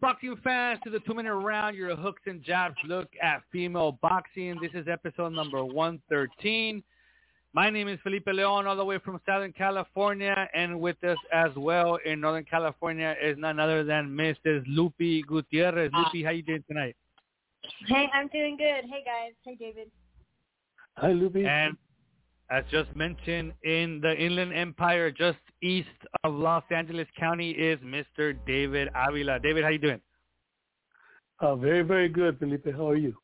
Boxing fans, to the two-minute round, your hooks and jabs look at female boxing. This is episode number 113. My name is Felipe Leon, all the way from Southern California, and with us as well in Northern California is none other than Mrs. Lupi Gutierrez. Lupi, how you doing tonight? Hey, I'm doing good. Hey guys. Hey David. Hi, Lupi. And as just mentioned, in the Inland Empire, just east of Los Angeles County, is Mr. David Avila. David, how you doing? Uh, very, very good, Felipe. How are you?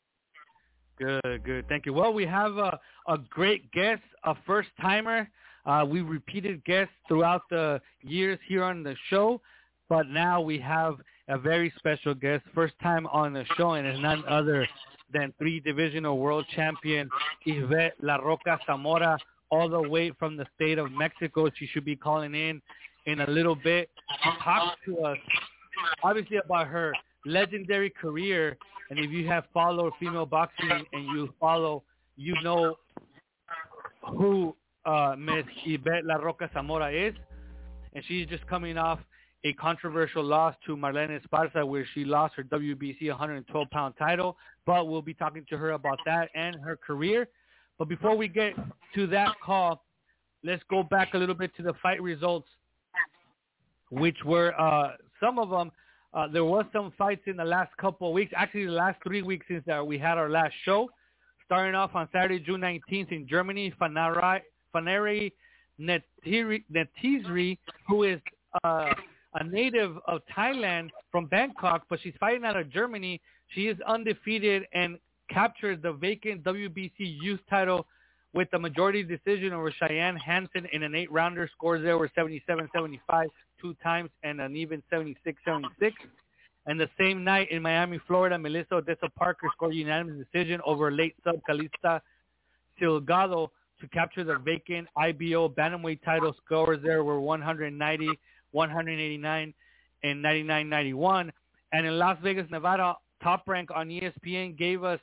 Good, good. Thank you. Well, we have a, a great guest, a first-timer. Uh, we repeated guests throughout the years here on the show, but now we have a very special guest, first time on the show, and is none other than three-divisional world champion Ibeth La Roca Zamora, all the way from the state of Mexico. She should be calling in in a little bit talk to us, obviously about her legendary career. And if you have followed female boxing and you follow, you know who uh, Miss Ibeth La Roca Zamora is. And she's just coming off a controversial loss to Marlen Esparza where she lost her WBC 112-pound title. But we'll be talking to her about that and her career. But before we get to that call, let's go back a little bit to the fight results, which were uh, some of them. Uh, there was some fights in the last couple of weeks, actually the last three weeks since that we had our last show. Starting off on Saturday, June 19th in Germany, Fanari, Faneri Netiri, Netizri, who is uh, a native of Thailand from Bangkok, but she's fighting out of Germany. She is undefeated and captured the vacant WBC youth title with a majority decision over Cheyenne Hansen in an eight-rounder. Scores there were 77-75 two times and an even 76-76. And the same night in Miami, Florida, Melissa Odessa Parker scored a unanimous decision over late sub Calista Silgado to capture the vacant IBO bantamweight title. Scores there were 190, 189, and 99-91. And in Las Vegas, Nevada, Top Rank on ESPN gave us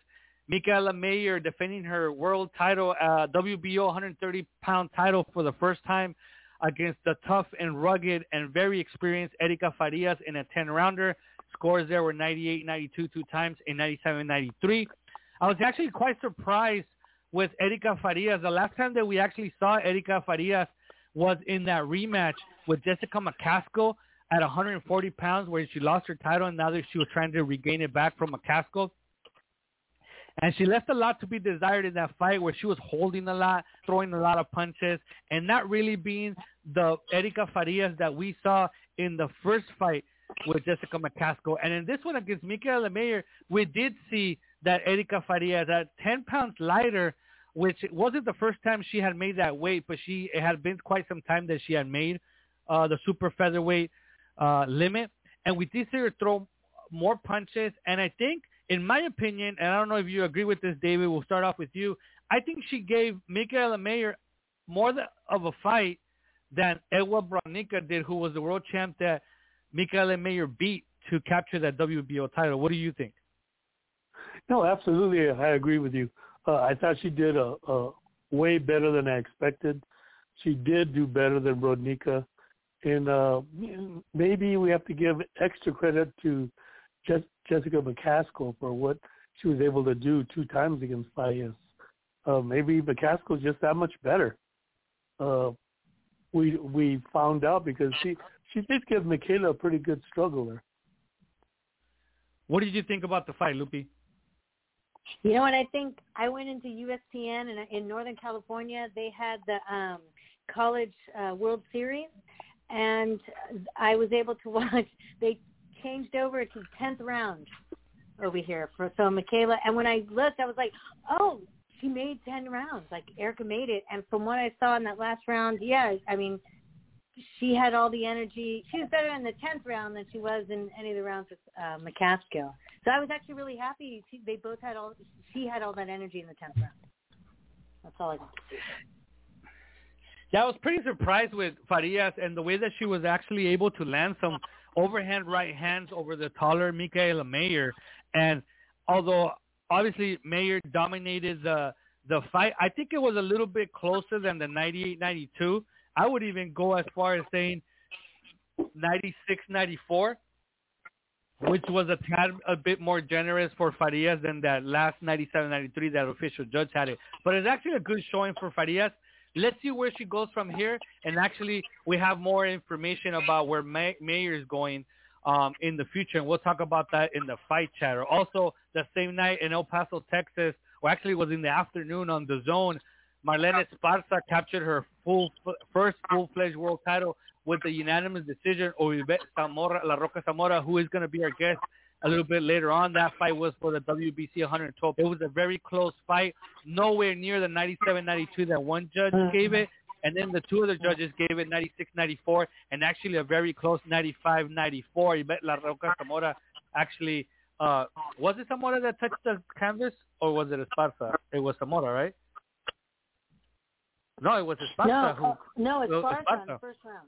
Mikaela Mayer defending her world title, uh, WBO 130-pound title for the first time against the tough and rugged and very experienced Erica Farias in a 10-rounder. Scores there were 98-92 two times and 97-93. I was actually quite surprised with Erica Farias. The last time that we actually saw Erica Farias was in that rematch with Jessica McCaskill at 140 pounds where she lost her title and now that she was trying to regain it back from McCaskill. And she left a lot to be desired in that fight where she was holding a lot, throwing a lot of punches, and not really being the Erica Farias that we saw in the first fight with Jessica McCaskill. And in this one against Mikaela Mayer, we did see that Erica Farias at 10 pounds lighter, which wasn't the first time she had made that weight, but she it had been quite some time that she had made uh, the super featherweight uh, limit. And we did see her throw more punches. And I think, in my opinion, and I don't know if you agree with this, David, we'll start off with you. I think she gave Mikaela Mayer more of a fight than Ewa Brodnicka did, who was the world champ that Mikaela Mayer beat to capture that WBO title. What do you think? No, absolutely. I agree with you. Uh, I thought she did a, a way better than I expected. She did do better than Brodnicka. And uh, maybe we have to give extra credit to Je- Jessica McCaskill for what she was able to do two times against Farias. Uh, maybe McCaskill's just that much better. Uh, we we found out because she she did give Mikaela a pretty good struggle there. What did you think about the fight, Lupi? You know what? I think I went into ESPN and in Northern California they had the um, college uh, World Series, and I was able to watch. They changed over to tenth round over here for so Mikaela. And when I looked, I was like, oh, she made ten rounds. Like Erica made it. And from what I saw in that last round, yeah, I mean, she had all the energy. She was better in the tenth round than she was in any of the rounds with uh, McCaskill. So I was actually really happy. She, they both had all. She had all that energy in the tenth round. That's all I got. Yeah, I was pretty surprised with Farias and the way that she was actually able to land some overhand right hands over the taller Mikaela Mayer. And although obviously Mayer dominated the the fight, I think it was a little bit closer than the 98-92. I would even go as far as saying 96-94, which was a tad a bit more generous for Farias than that last 97-93 that official judge had it. But it's actually a good showing for Farias. Let's see where she goes from here. And actually, we have more information about where May- Mayer is going um, in the future, and we'll talk about that in the fight chatter. Also, the same night in El Paso, Texas, or actually it was in the afternoon on the zone, Marlen Esparza captured her full first full-fledged world title with the unanimous decision Bet Zamora, La Roca Zamora, who is going to be our guest a little bit later on. That fight was for the WBC 112. It was a very close fight, nowhere near the 97-92 that one judge gave it. And then the two other judges gave it 96-94 and actually a very close 95-94. Ibeth La Roca Zamora actually, uh, was it Zamora that touched the canvas or was it Esparza? It was Zamora, right? No, it was Esparza. No, who, uh, no, Esparza in Esparza. the first round.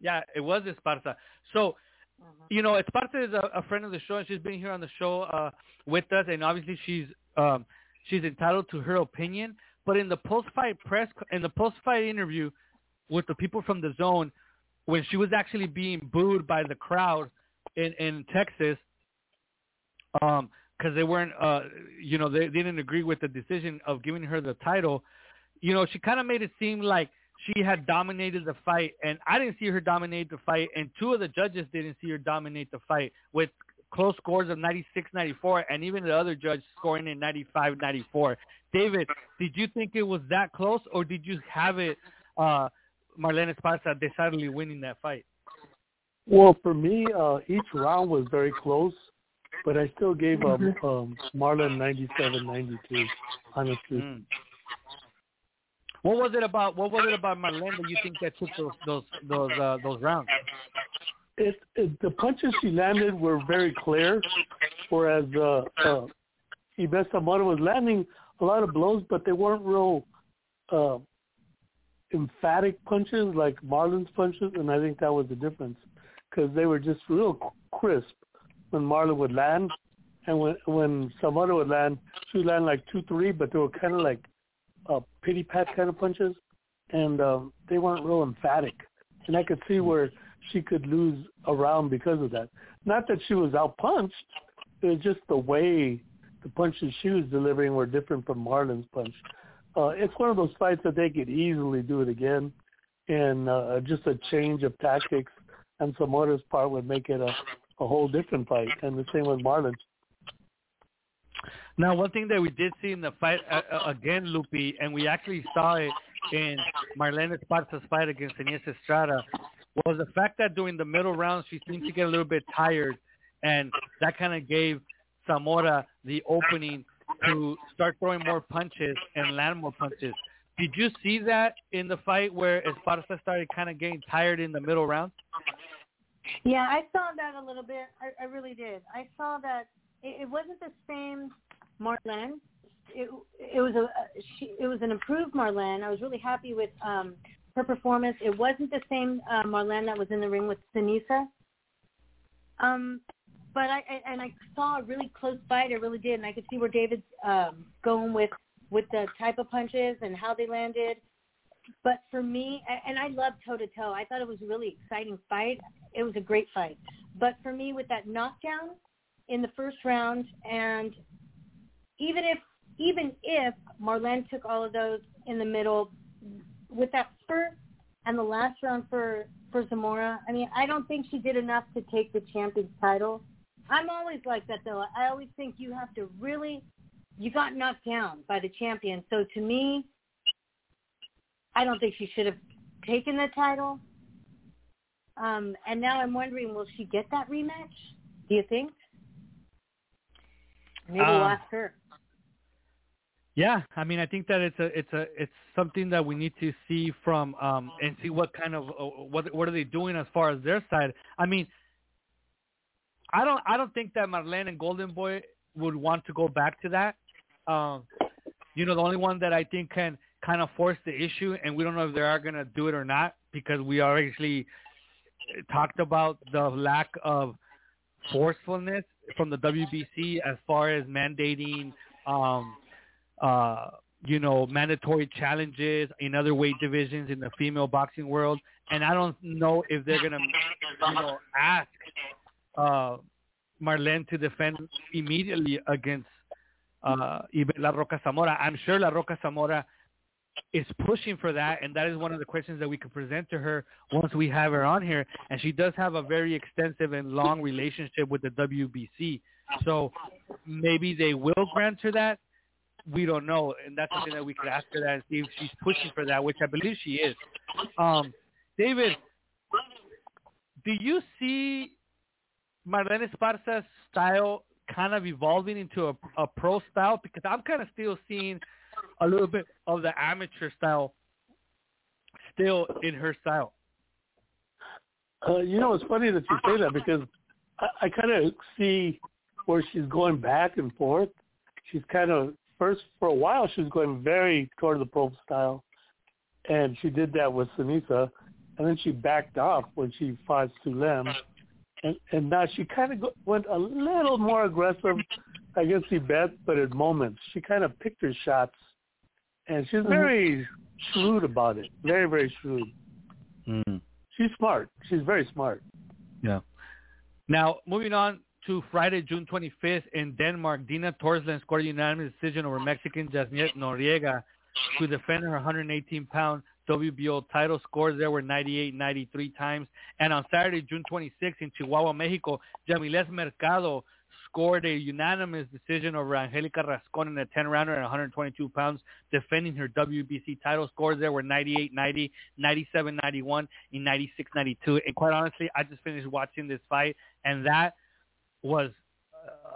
Yeah, it was Esparza. So, Mhm. you know, Esparza is a, a friend of the show, and she's been here on the show uh, with us, and obviously she's um, she's entitled to her opinion. But in the post-fight press, in the post-fight interview with the people from DAZN, when she was actually being booed by the crowd in in Texas, um, because they weren't, uh, you know, they, they didn't agree with the decision of giving her the title. You know, she kind of made it seem like she had dominated the fight, and I didn't see her dominate the fight, and two of the judges didn't see her dominate the fight with close scores of 96-94, and even the other judge scoring in 95-94. David, did you think it was that close, or did you have it, uh, Marlen Esparza decidedly winning that fight? Well, for me, uh, each round was very close, but I still gave um, um, Marlen 97-92, honestly. Mm. What was it about? What was it about Marlen that you think that took those those those uh, those rounds? It, it, the punches she landed were very clear, whereas uh, uh, Yves Zamora was landing a lot of blows, but they weren't real uh, emphatic punches like Marlen's punches, and I think that was the difference because they were just real crisp when Marlen would land, and when when Zamora would land, she would land like two, three, but they were kind of like uh, pity pat kind of punches, and um, they weren't real emphatic, and I could see where she could lose a round because of that. Not that she was out punched, it was just the way the punches she was delivering were different from Marlen's punch. Uh, it's one of those fights that they could easily do it again, and uh, just a change of tactics on Zamora's part would make it a, a whole different fight, and the same with Marlen. Now, one thing that we did see in the fight uh, uh, again, Lupi, and we actually saw it in Marlen Esparza's fight against Seniesa Estrada, was the fact that during the middle rounds she seemed to get a little bit tired, and that kind of gave Zamora the opening to start throwing more punches and land more punches. Did you see that in the fight where Esparza started kind of getting tired in the middle round? Yeah, I saw that a little bit. I, I really did. I saw that it, it wasn't the same Marlen. It, it was a she, it was an improved Marlen. I was really happy with um, her performance. It wasn't the same uh, Marlen that was in the ring with Seniesa. Um, but I, I and I saw a really close fight. I really did, and I could see where David's um, going with with the type of punches and how they landed. But for me, and I love toe to toe. I thought it was a really exciting fight. It was a great fight. But for me, with that knockdown in the first round, and even if even if Marlen took all of those in the middle, with that first and the last round for for Zamora, I mean, I don't think she did enough to take the champion's title. I'm always like that though. I always think you have to really you got knocked down by the champion. So to me, I don't think she should have taken the title. Um, and now I'm wondering, will she get that rematch? Do you think? Maybe we'll Um, ask her. Yeah, I mean, I think that it's a it's a it's something that we need to see from um and see what kind of uh, what what are they doing as far as their side. I mean, I don't I don't think that Marlen and Golden Boy would want to go back to that. Um, you know, the only one that I think can kind of force the issue, and we don't know if they are going to do it or not because we already talked about the lack of forcefulness from the WBC as far as mandating, um, uh, you know, mandatory challenges in other weight divisions in the female boxing world. And I don't know if they're going to, you know, ask uh, Marlen to defend immediately against uh, La Roca Zamora. I'm sure La Roca Zamora is pushing for that, and that is one of the questions that we can present to her once we have her on here. And she does have a very extensive and long relationship with the WBC, so maybe they will grant her that. We don't know, and that's something that we could ask her that and see if she's pushing for that, which I believe she is. Um, David, do you see Marlen Esparza's style kind of evolving into a, a pro style? Because I'm kind of still seeing a little bit of the amateur style still in her style. Uh, you know, it's funny that you say that because I, I kind of see where she's going back and forth. She's kind of first for a while she was going very toward the pro style, and she did that with Seniesa, and then she backed off when she fought Sulem, and and now she kind of go, went a little more aggressive against Ibeth, but at moments she kind of picked her shots and she's mm-hmm. very shrewd about it. Very, very shrewd. Mm. She's smart. She's very smart. Yeah. Now, moving on to Friday, June 25th in Denmark, Dina Thorslund scored a unanimous decision over Mexican Jasseth Noriega to defend her 118-pound WBO title. Scores there were 98, 93 times. And on Saturday, June 26th in Chihuahua, Mexico, Yamilet Mercado scored a unanimous decision over Angelica Rascon in a 10-rounder at 122 pounds, defending her WBC title. Scores there were 98-90, 97-91, and 96-92. And quite honestly, I just finished watching this fight, and that was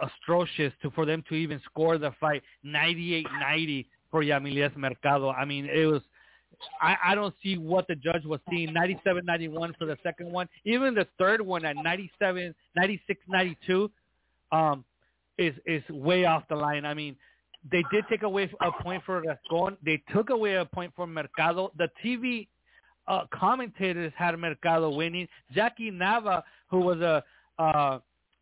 uh, atrocious to, for them to even score the fight 98-90 for Yamilet Mercado. I mean, it was I, I don't see what the judge was seeing. 97-91 for the second one. Even the third one at 97, 96-92 um, is is way off the line. I mean, they did take away a point for Rascon. They took away a point for Mercado. The TV uh, commentators had Mercado winning. Jackie Nava, who was a uh,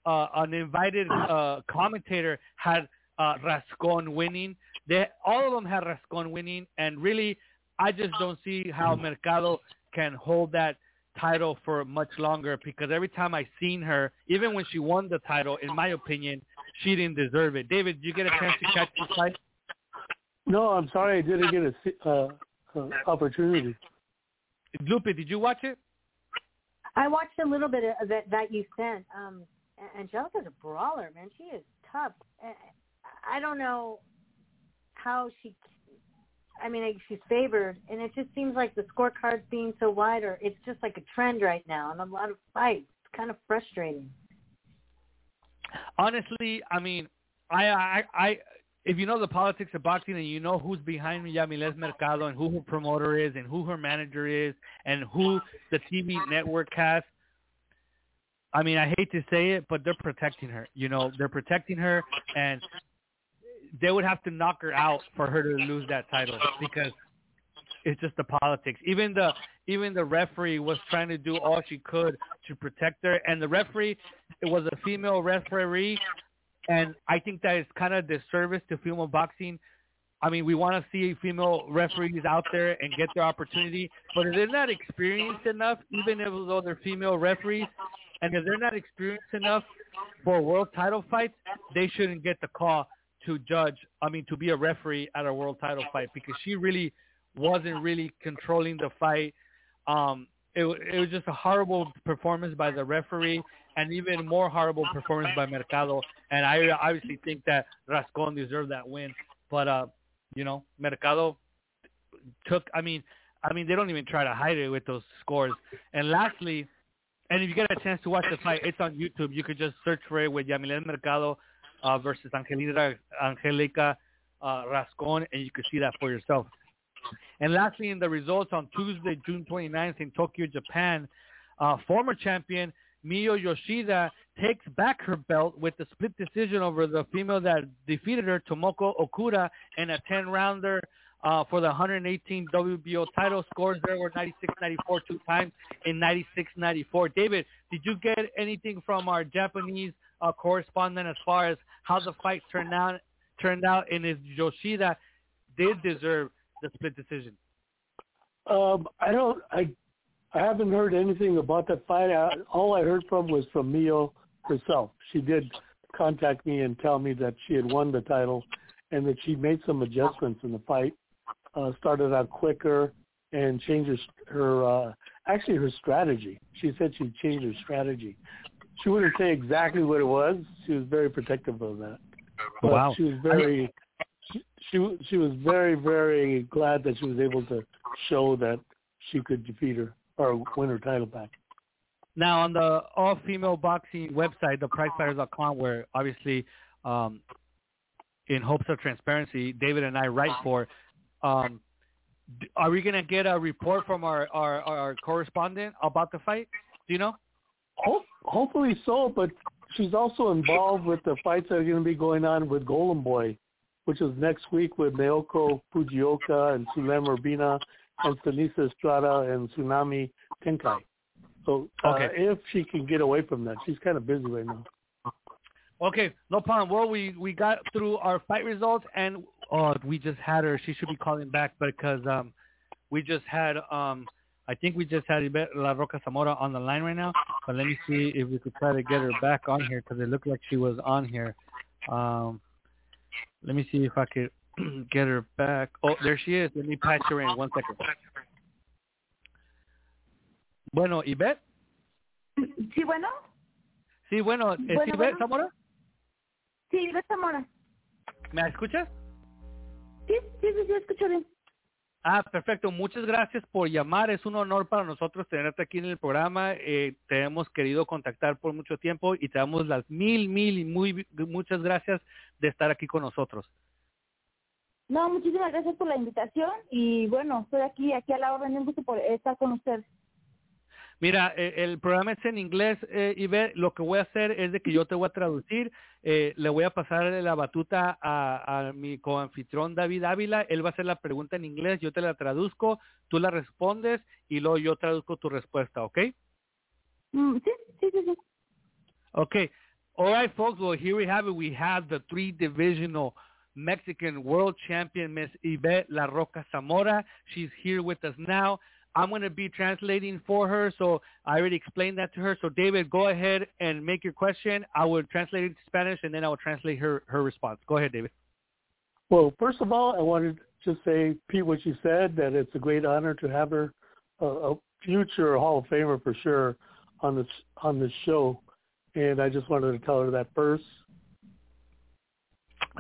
uh, an invited uh, commentator, had uh, Rascon winning. They all of them had Rascon winning, and really, I just don't see how Mercado can hold that title for much longer because every time I seen her, even when she won the title, in my opinion, she didn't deserve it. David, did you get a chance to catch the fight? No, I'm sorry, I didn't get a uh, uh, opportunity. Lupe, did you watch it? I watched a little bit of it that you sent. Um, Angelica's a brawler, man. She is tough. I don't know how she I mean, she's favored, and it just seems like the scorecards being so wide, or it's just like a trend right now, and a lot of fights. It's kind of frustrating. Honestly, I mean, I, I, I, if you know the politics of boxing and you know who's behind Yamilet Mercado and who her promoter is and who her manager is and who the TV network has, I mean, I hate to say it, but they're protecting her. You know, they're protecting her, and they would have to knock her out for her to lose that title because it's just the politics. Even the even the referee was trying to do all she could to protect her, and the referee it was a female referee, and I think that is kind of disservice to female boxing. I mean, we want to see female referees out there and get their opportunity, but if they're not experienced enough, even if they're female referees, and if they're not experienced enough for world title fights, they shouldn't get the call to judge, I mean, to be a referee at a world title fight because she really wasn't really controlling the fight. Um, it, it was just a horrible performance by the referee and even more horrible performance by Mercado. And I obviously think that Rascon deserved that win. But, uh, you know, Mercado took, I mean, I mean, they don't even try to hide it with those scores. And lastly, and if you get a chance to watch the fight, it's on YouTube. You could just search for it with Yamilet Mercado uh, versus Angelica, Angelica uh, Rascon, and you can see that for yourself. And lastly, in the results on Tuesday, June 29th in Tokyo, Japan, uh, former champion Miyu Yoshida takes back her belt with the split decision over the female that defeated her, Tomoko Okuda, in a 10-rounder uh, for the 118 WBO title. Scores there were 96-94 two times in 96-94. David, did you get anything from our Japanese uh, correspondent as far as how the fight turned out? Turned out, and is Yoshida did deserve the split decision? Um, I don't. I I haven't heard anything about that fight. I, all I heard from was from Miyu herself. She did contact me and tell me that she had won the title and that she made some adjustments in the fight. Uh, started out quicker and changed her, her uh, actually her strategy. She said she changed her strategy. She wouldn't say exactly what it was. She was very protective of that. But wow. She was very she, she she was very very glad that she was able to show that she could defeat her or win her title back. Now on the all-female boxing website, the theprizefighters.com, where obviously, um, in hopes of transparency, David and I write for. Um, are we gonna get a report from our, our, our correspondent about the fight? Do you know? Hope, hopefully so, but she's also involved with the fights that are going to be going on with Golden Boy, which is next week with Naoko Fujioka and Sulem Urbina and Seniesa Estrada and Tsunami Tenkai. So uh, Okay. if she can get away from that, she's kind of busy right now. Okay, no problem. Well, we we got through our fight results, and oh, we just had her. She should be calling back because um, we just had um, I think we just had Ibeth La Roca Zamora on the line right now. But let me see if we could try to get her back on here because it looked like she was on here. Um, let me see if I could get her back. Oh, there she is. Let me patch her in. One second. Bueno, Ibeth. Sí, bueno. Sí, bueno, ¿es Bueno, Ibeth bueno. Zamora? Sí, de Zamora. ¿Me escuchas? Sí, sí, sí, sí, escucho bien. Ah, perfecto. Muchas gracias por llamar. Es un honor para nosotros tenerte aquí en el programa. Eh, te hemos querido contactar por mucho tiempo y te damos las mil, mil y muy muchas gracias de estar aquí con nosotros. No, muchísimas gracias por la invitación y bueno, estoy aquí, aquí a la orden, un gusto por estar con usted. Mira, eh, el programa es en inglés, eh, Iber. Lo que voy a hacer es de que yo te voy a traducir. Eh, le voy a pasar la batuta a, a mi coanfitrión David Ávila. Él va a hacer la pregunta en inglés, yo te la traduzco, tú la respondes y luego yo traduzco tu respuesta, ¿ok? Mm, sí, sí, sí, sí. Okay. All right, folks. Well, here we have it. We have the three divisional Mexican world champion, Miss Yvette La Roca Zamora. She's here with us now. I'm going to be translating for her, so I already explained that to her. So, David, go ahead and make your question. I will translate it to Spanish, and then I will translate her, her response. Go ahead, David. Well, first of all, I wanted to say, Pete, what you said, that it's a great honor to have her, uh, a future Hall of Famer for sure, on this on this show. And I just wanted to tell her that first.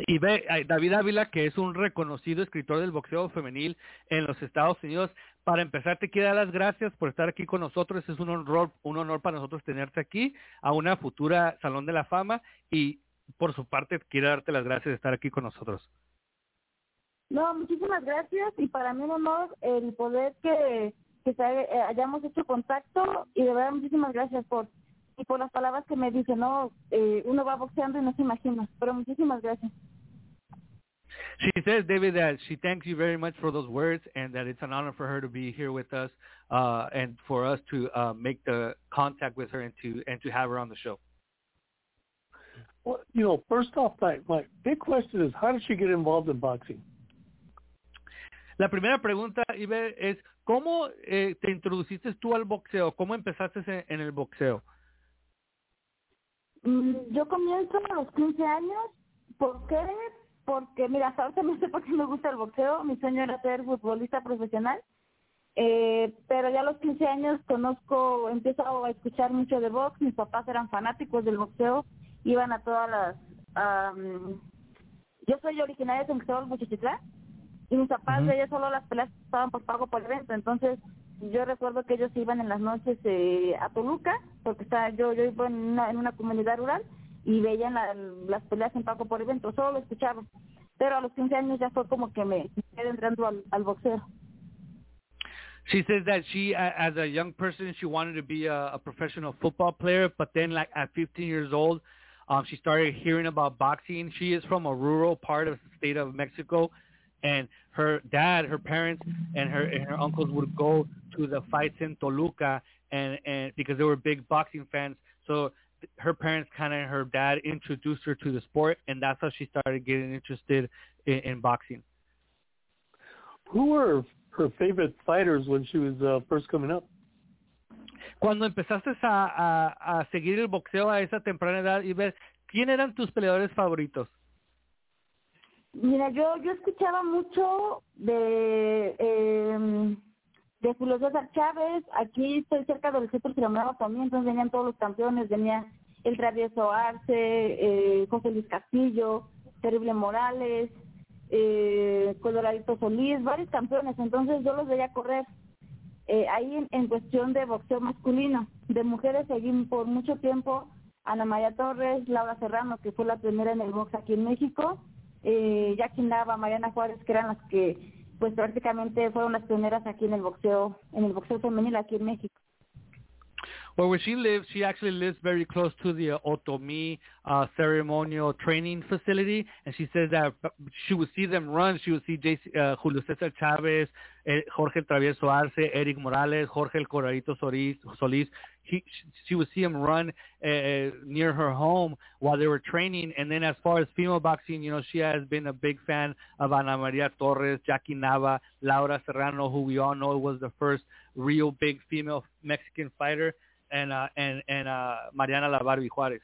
Ibeth, eh, David Ávila, que es un reconocido escritor del boxeo femenil en los Estados Unidos. Para empezar, te quiero dar las gracias por estar aquí con nosotros. Es un honor, un honor para nosotros tenerte aquí a una futura Salón de la Fama y por su parte quiero darte las gracias de estar aquí con nosotros. No, muchísimas gracias y para mí un honor el poder que, que se eh, hayamos hecho contacto y de verdad muchísimas gracias por y por las palabras que me dicen, no, eh, uno va boxeando y no se imagina, pero muchísimas gracias. She says, David, that she thanks you very much for those words and that it's an honor for her to be here with us uh, and for us to uh, make the contact with her and to and to have her on the show. Well, you know, first off, my, my big question is, how did she get involved in boxing? La primera pregunta, Ibeth, es ¿cómo eh, te introduciste tú al boxeo? ¿Cómo empezaste en, en el boxeo? Mm, Yo comienzo a los 15 años. ¿Por qué? Porque, mira, hasta ahorita no sé por qué me gusta el boxeo. Mi sueño era ser futbolista profesional. Eh, pero ya a los 15 años conozco, empiezo a escuchar mucho de box. Mis papás eran fanáticos del boxeo. Iban a todas las... am, yo soy originaria de San Cristóbal. Y mis papás Ujú. veían solo las peleas que estaban por pago por evento. Entonces, yo recuerdo que ellos iban en las noches eh, a Toluca, porque está, yo, yo vivo en una, en una comunidad rural, y veían la- las peleas en pago por evento, solo lo escuchaba. pero a los 15 años ya fue como que me quedé entrando al, al boxeo. She says that she, as a young person, she wanted to be a, a professional football player, but then, like at 15 years old, um, she started hearing about boxing. She is from a rural part of the state of Mexico, and her dad, her parents, and her and her uncles would go to the fights in Toluca, and and because they were big boxing fans, so her parents kind of her dad introduced her to the sport, and that's how she started getting interested in, in boxing. Who were her favorite fighters when she was uh, first coming up? Cuando empezaste a, a, a seguir el boxeo a esa temprana edad y ver quién eran tus peleadores favoritos. Mira, yo yo escuchaba mucho de eh, de Julio César Chávez. Aquí estoy cerca del centro Ciramado también, entonces venían todos los campeones. Venía el Travieso Arce, eh, José Luis Castillo, Terrible Morales, eh, Coloradito Solís, varios campeones. Entonces yo los veía correr. Eh, ahí en, cuestión de boxeo masculino, de mujeres seguí por mucho tiempo Ana María Torres, Laura Serrano, que fue la primera en el box aquí en México, eh, Jackie Nava, Mariana Juárez, que eran las que pues prácticamente fueron las pioneras aquí en el boxeo, en el boxeo femenil aquí en México. Well, where she lives, she actually lives very close to the uh, Otomi uh, ceremonial training facility, and she says that she would see them run. She would see JC, uh, Julio César Chávez, eh, Jorge Travieso Arce, Eric Morales, Jorge el Coloradito Solís. Solís. He, she would see them run uh, near her home while they were training. And then as far as female boxing, you know, she has been a big fan of Ana Maria Torres, Jackie Nava, Laura Serrano, who we all know was the first real big female Mexican fighter and uh, and and uh, Mariana La Barbie Juarez.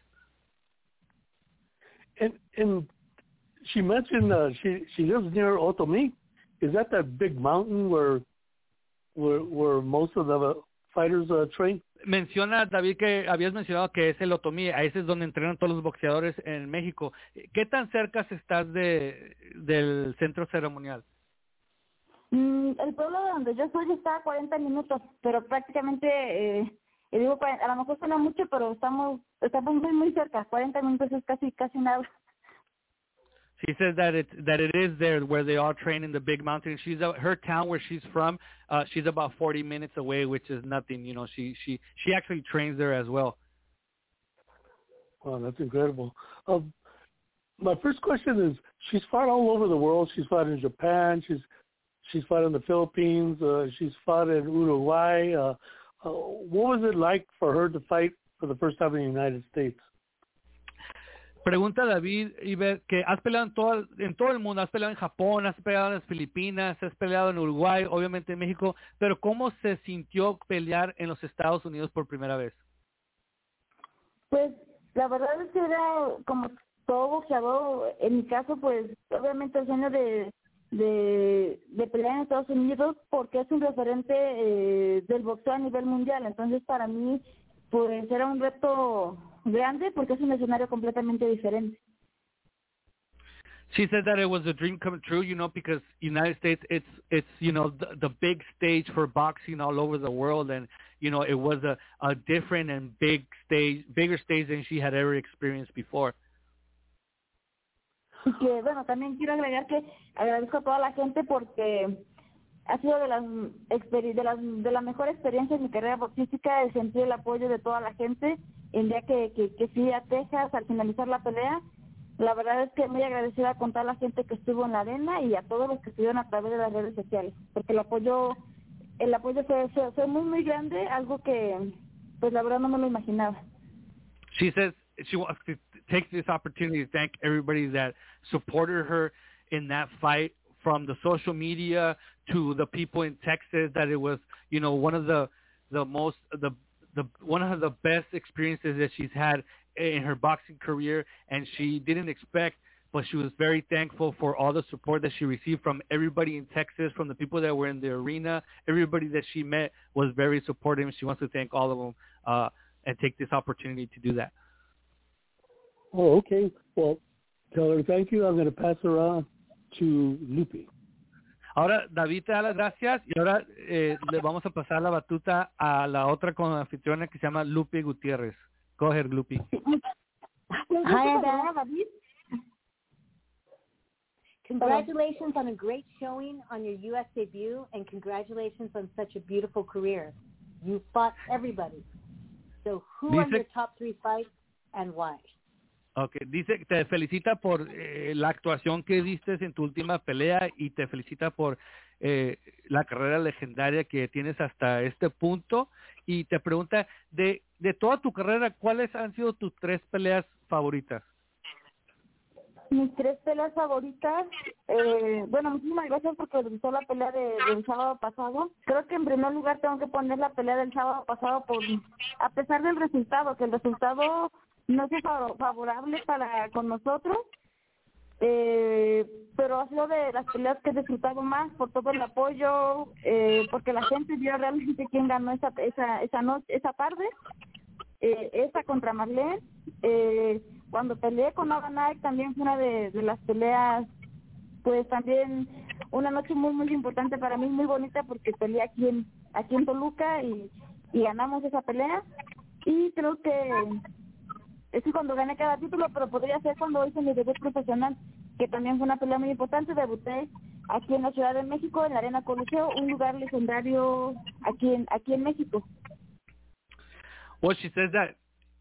And and she mentioned uh, she she lives near Otomi. Is that that big mountain where where where most of the fighters uh, train? Menciona David que habías mencionado que es el Otomí, ahí es donde entrenan todos los boxeadores en México. ¿Qué tan cerca estás de del centro ceremonial? Mm, el pueblo de donde yo soy está a 40 minutos, pero prácticamente eh, y digo, a lo mejor suena mucho, pero estamos estamos muy muy cerca. 40 minutos es casi casi nada. She says that it that it is there where they all train in the big mountain. She's uh, her town where she's from. Uh, she's about 40 minutes away, which is nothing. You know, she she she actually trains there as well. Wow, that's incredible. Um, my first question is: She's fought all over the world. She's fought in Japan. She's she's fought in the Philippines. Uh, she's fought in Uruguay. Uh, uh, what was it like for her to fight for the first time in the United States? Pregunta David Iber que has peleado en todo, en todo el mundo, has peleado en Japón, has peleado en las Filipinas, has peleado en Uruguay, obviamente en México, pero ¿cómo se sintió pelear en los Estados Unidos por primera vez? Pues la verdad es que era como todo boxeador, en mi caso pues obviamente el sueño de, de, de pelear en Estados Unidos porque es un referente eh, del boxeo a nivel mundial, entonces para mí pues era un reto grande porque es un escenario completamente diferente. She said that it was a dream come true, you know, because United States, it's it's you know the, the big stage for boxing all over the world, and you know it was a a different and big stage, bigger stage than she had ever experienced before. Y que bueno, también quiero agregar que agradezco a toda la gente porque ha sido de las de las de la mejor experiencia en mi carrera boxística el sentir el apoyo de toda la gente el día que, que, fui a Texas al finalizar la pelea. La verdad es que muy agradecida con toda la gente que estuvo en la arena y a todos los que estuvieron a través de las redes sociales porque el apoyo el apoyo fue, fue, fue muy muy grande algo que pues la verdad no me lo imaginaba. She says she take this opportunity to thank everybody that supported her in that fight from the social media to the people in Texas that it was, you know, one of the the most the the one of the best experiences that she's had in her boxing career and she didn't expect but she was very thankful for all the support that she received from everybody in Texas, from the people that were in the arena. Everybody that she met was very supportive. She wants to thank all of them uh, and take this opportunity to do that. Oh, okay. Well, tell her thank you. I'm going to pass her on to Lupe. Ahora David te da las gracias y ahora eh, le vamos a pasar la batuta a la otra con anfitriona que se llama Lupe Gutiérrez. Go ahead, Lupe. Hi, David. Congratulations on a great showing on your U.S. debut, and congratulations on such a beautiful career. You fought everybody. So, who are your top three fights and why? Okay, dice te felicita por eh, la actuación que diste en tu última pelea y te felicita por eh, la carrera legendaria que tienes hasta este punto y te pregunta de de toda tu carrera cuáles han sido tus tres peleas favoritas. Mis tres peleas favoritas, eh, bueno, muchísimas gracias porque gustó la pelea de- del sábado pasado. Creo que en primer lugar tengo que poner la pelea del sábado pasado por, a pesar del resultado, que el resultado no fue fa- favorable para con nosotros, eh, pero ha sido de las peleas que he disfrutado más por todo el apoyo, eh, porque la gente vio realmente quién ganó esa esa esa noche, esa tarde eh, esa contra Marlene. Eh, cuando peleé con Nike también fue una de, de las peleas, pues también una noche muy, muy importante para mí, muy bonita porque peleé aquí en, aquí en Toluca y, y ganamos esa pelea. Y creo que es cuando gané cada título, pero podría ser cuando hice mi debut profesional, que también fue una pelea muy importante. Debuté aquí en la Ciudad de México, en la Arena Coliseo, un lugar legendario aquí en, aquí en México. Well, she says that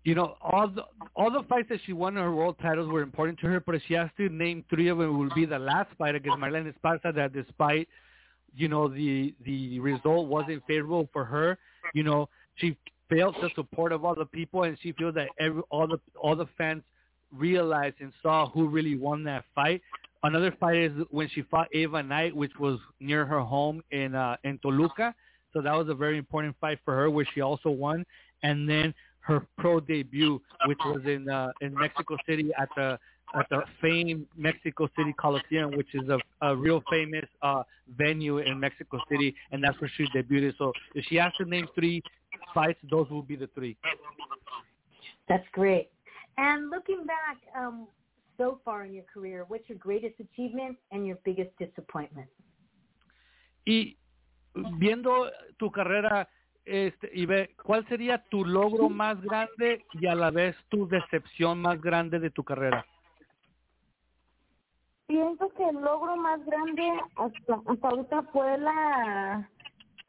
you know all the all the fights that she won her world titles were important to her, but she has to name three of them, will be the last fight against Marlen Esparza. That despite you know the the result wasn't favorable for her, you know she felt the support of all the people, and she feels that every all the all the fans realized and saw who really won that fight. Another fight is when she fought Ava Knight, which was near her home in uh, in Toluca. So that was a very important fight for her, where she also won. And then her pro debut, which was in uh, in Mexico City at the at the famed Mexico City Coliseum, which is a, a real famous uh, venue in Mexico City, and that's where she debuted. So if she has to name three fights, those will be the three. That's great. And looking back um, so far in your career, what's your greatest achievement and your biggest disappointment? Y viendo tu carrera, este, Ibeth, ¿cuál sería tu logro más grande y a la vez tu decepción más grande de tu carrera? Pienso que el logro más grande hasta, hasta ahorita fue la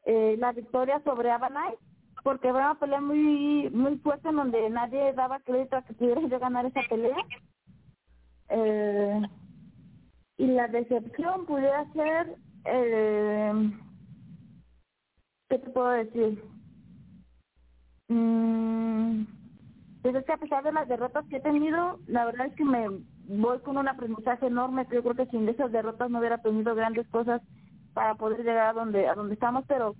eh, la victoria sobre Avanay, porque fue una pelea muy muy fuerte en donde nadie daba crédito a que pudiera yo ganar esa pelea. Eh, y la decepción pudiera ser, eh, ¿qué te puedo decir? Mm, pues es que a pesar de las derrotas que he tenido, la verdad es que me voy con un aprendizaje enorme. Yo creo que sin esas derrotas no hubiera tenido grandes cosas para poder llegar a donde a donde estamos. Pero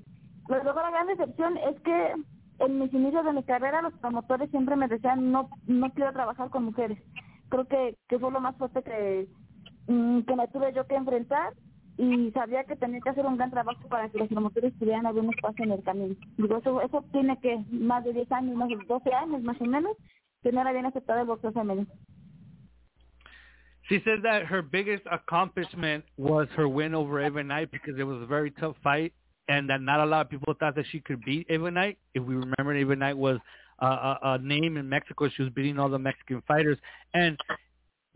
luego la gran decepción es que en mis inicios de mi carrera los promotores siempre me decían no no quiero trabajar con mujeres. Creo que, que fue lo más fuerte que, mm, que me tuve yo que enfrentar y sabía que tenía que hacer un gran trabajo para que los promotores tuvieran algún espacio en el camino. Digo, eso, eso tiene que más de 10 años, más de 12 años más o menos, que no era bien aceptado el boxeo femenino. She said that her biggest accomplishment was her win over Ava Knight because it was a very tough fight and that not a lot of people thought that she could beat Ava Knight. If we remember, Ava Knight was a, a, a name in Mexico. She was beating all the Mexican fighters. And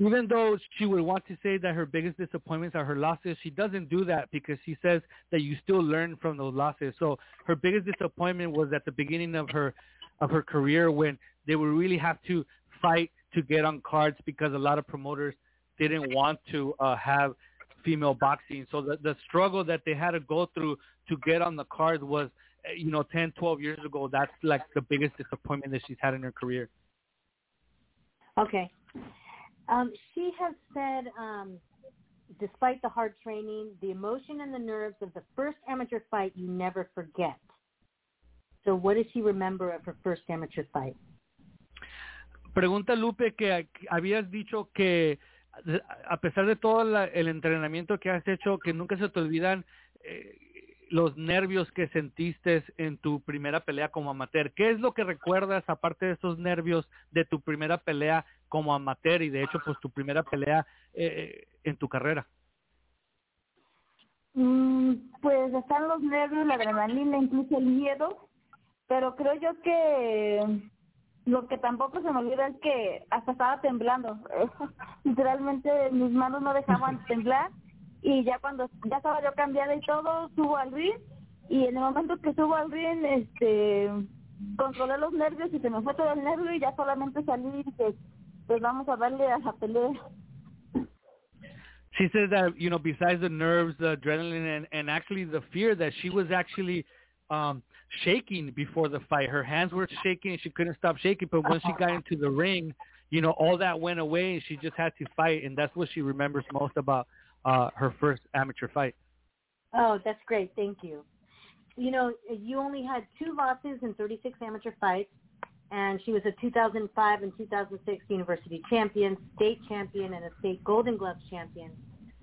even though she would want to say that her biggest disappointments are her losses, she doesn't do that because she says that you still learn from those losses. So her biggest disappointment was at the beginning of her of her career when they would really have to fight to get on cards because a lot of promoters didn't want to uh, have female boxing. So the the struggle that they had to go through to get on the cards was, uh, you know, 10, 12 years ago. That's like the biggest disappointment that she's had in her career. Okay. Um, she has said, um, despite the hard training, the emotion and the nerves of the first amateur fight you never forget. So what does she remember of her first amateur fight? Pregunta Lupe que habías dicho que a pesar de todo la, el entrenamiento que has hecho, que nunca se te olvidan eh, los nervios que sentiste en tu primera pelea como amateur. ¿Qué es lo que recuerdas, aparte de esos nervios, de tu primera pelea como amateur y de hecho, pues tu primera pelea eh, en tu carrera? Mm, pues están los nervios, la adrenalina, incluso el miedo, pero creo yo que lo que tampoco se me olvida es que hasta estaba temblando. Literalmente mis manos no dejaban temblar y ya cuando ya estaba yo cambiada y todo, subo al ring y en el momento que subo al ring, este, controlé los nervios y se me fue todo el nervio y ya solamente salí y dije, pues vamos a darle a la pelea. She says that you know, besides the nerves, the adrenaline, and, and actually the fear that she was actually um shaking before the fight. Her hands were shaking she couldn't stop shaking. But once she got into the ring, you know, all that went away and she just had to fight. And that's what she remembers most about uh, her first amateur fight. Oh, that's great. Thank you. You know, you only had two losses in 36 amateur fights, and she was a 2005 and 2006 university champion, state champion, and a state Golden Gloves champion.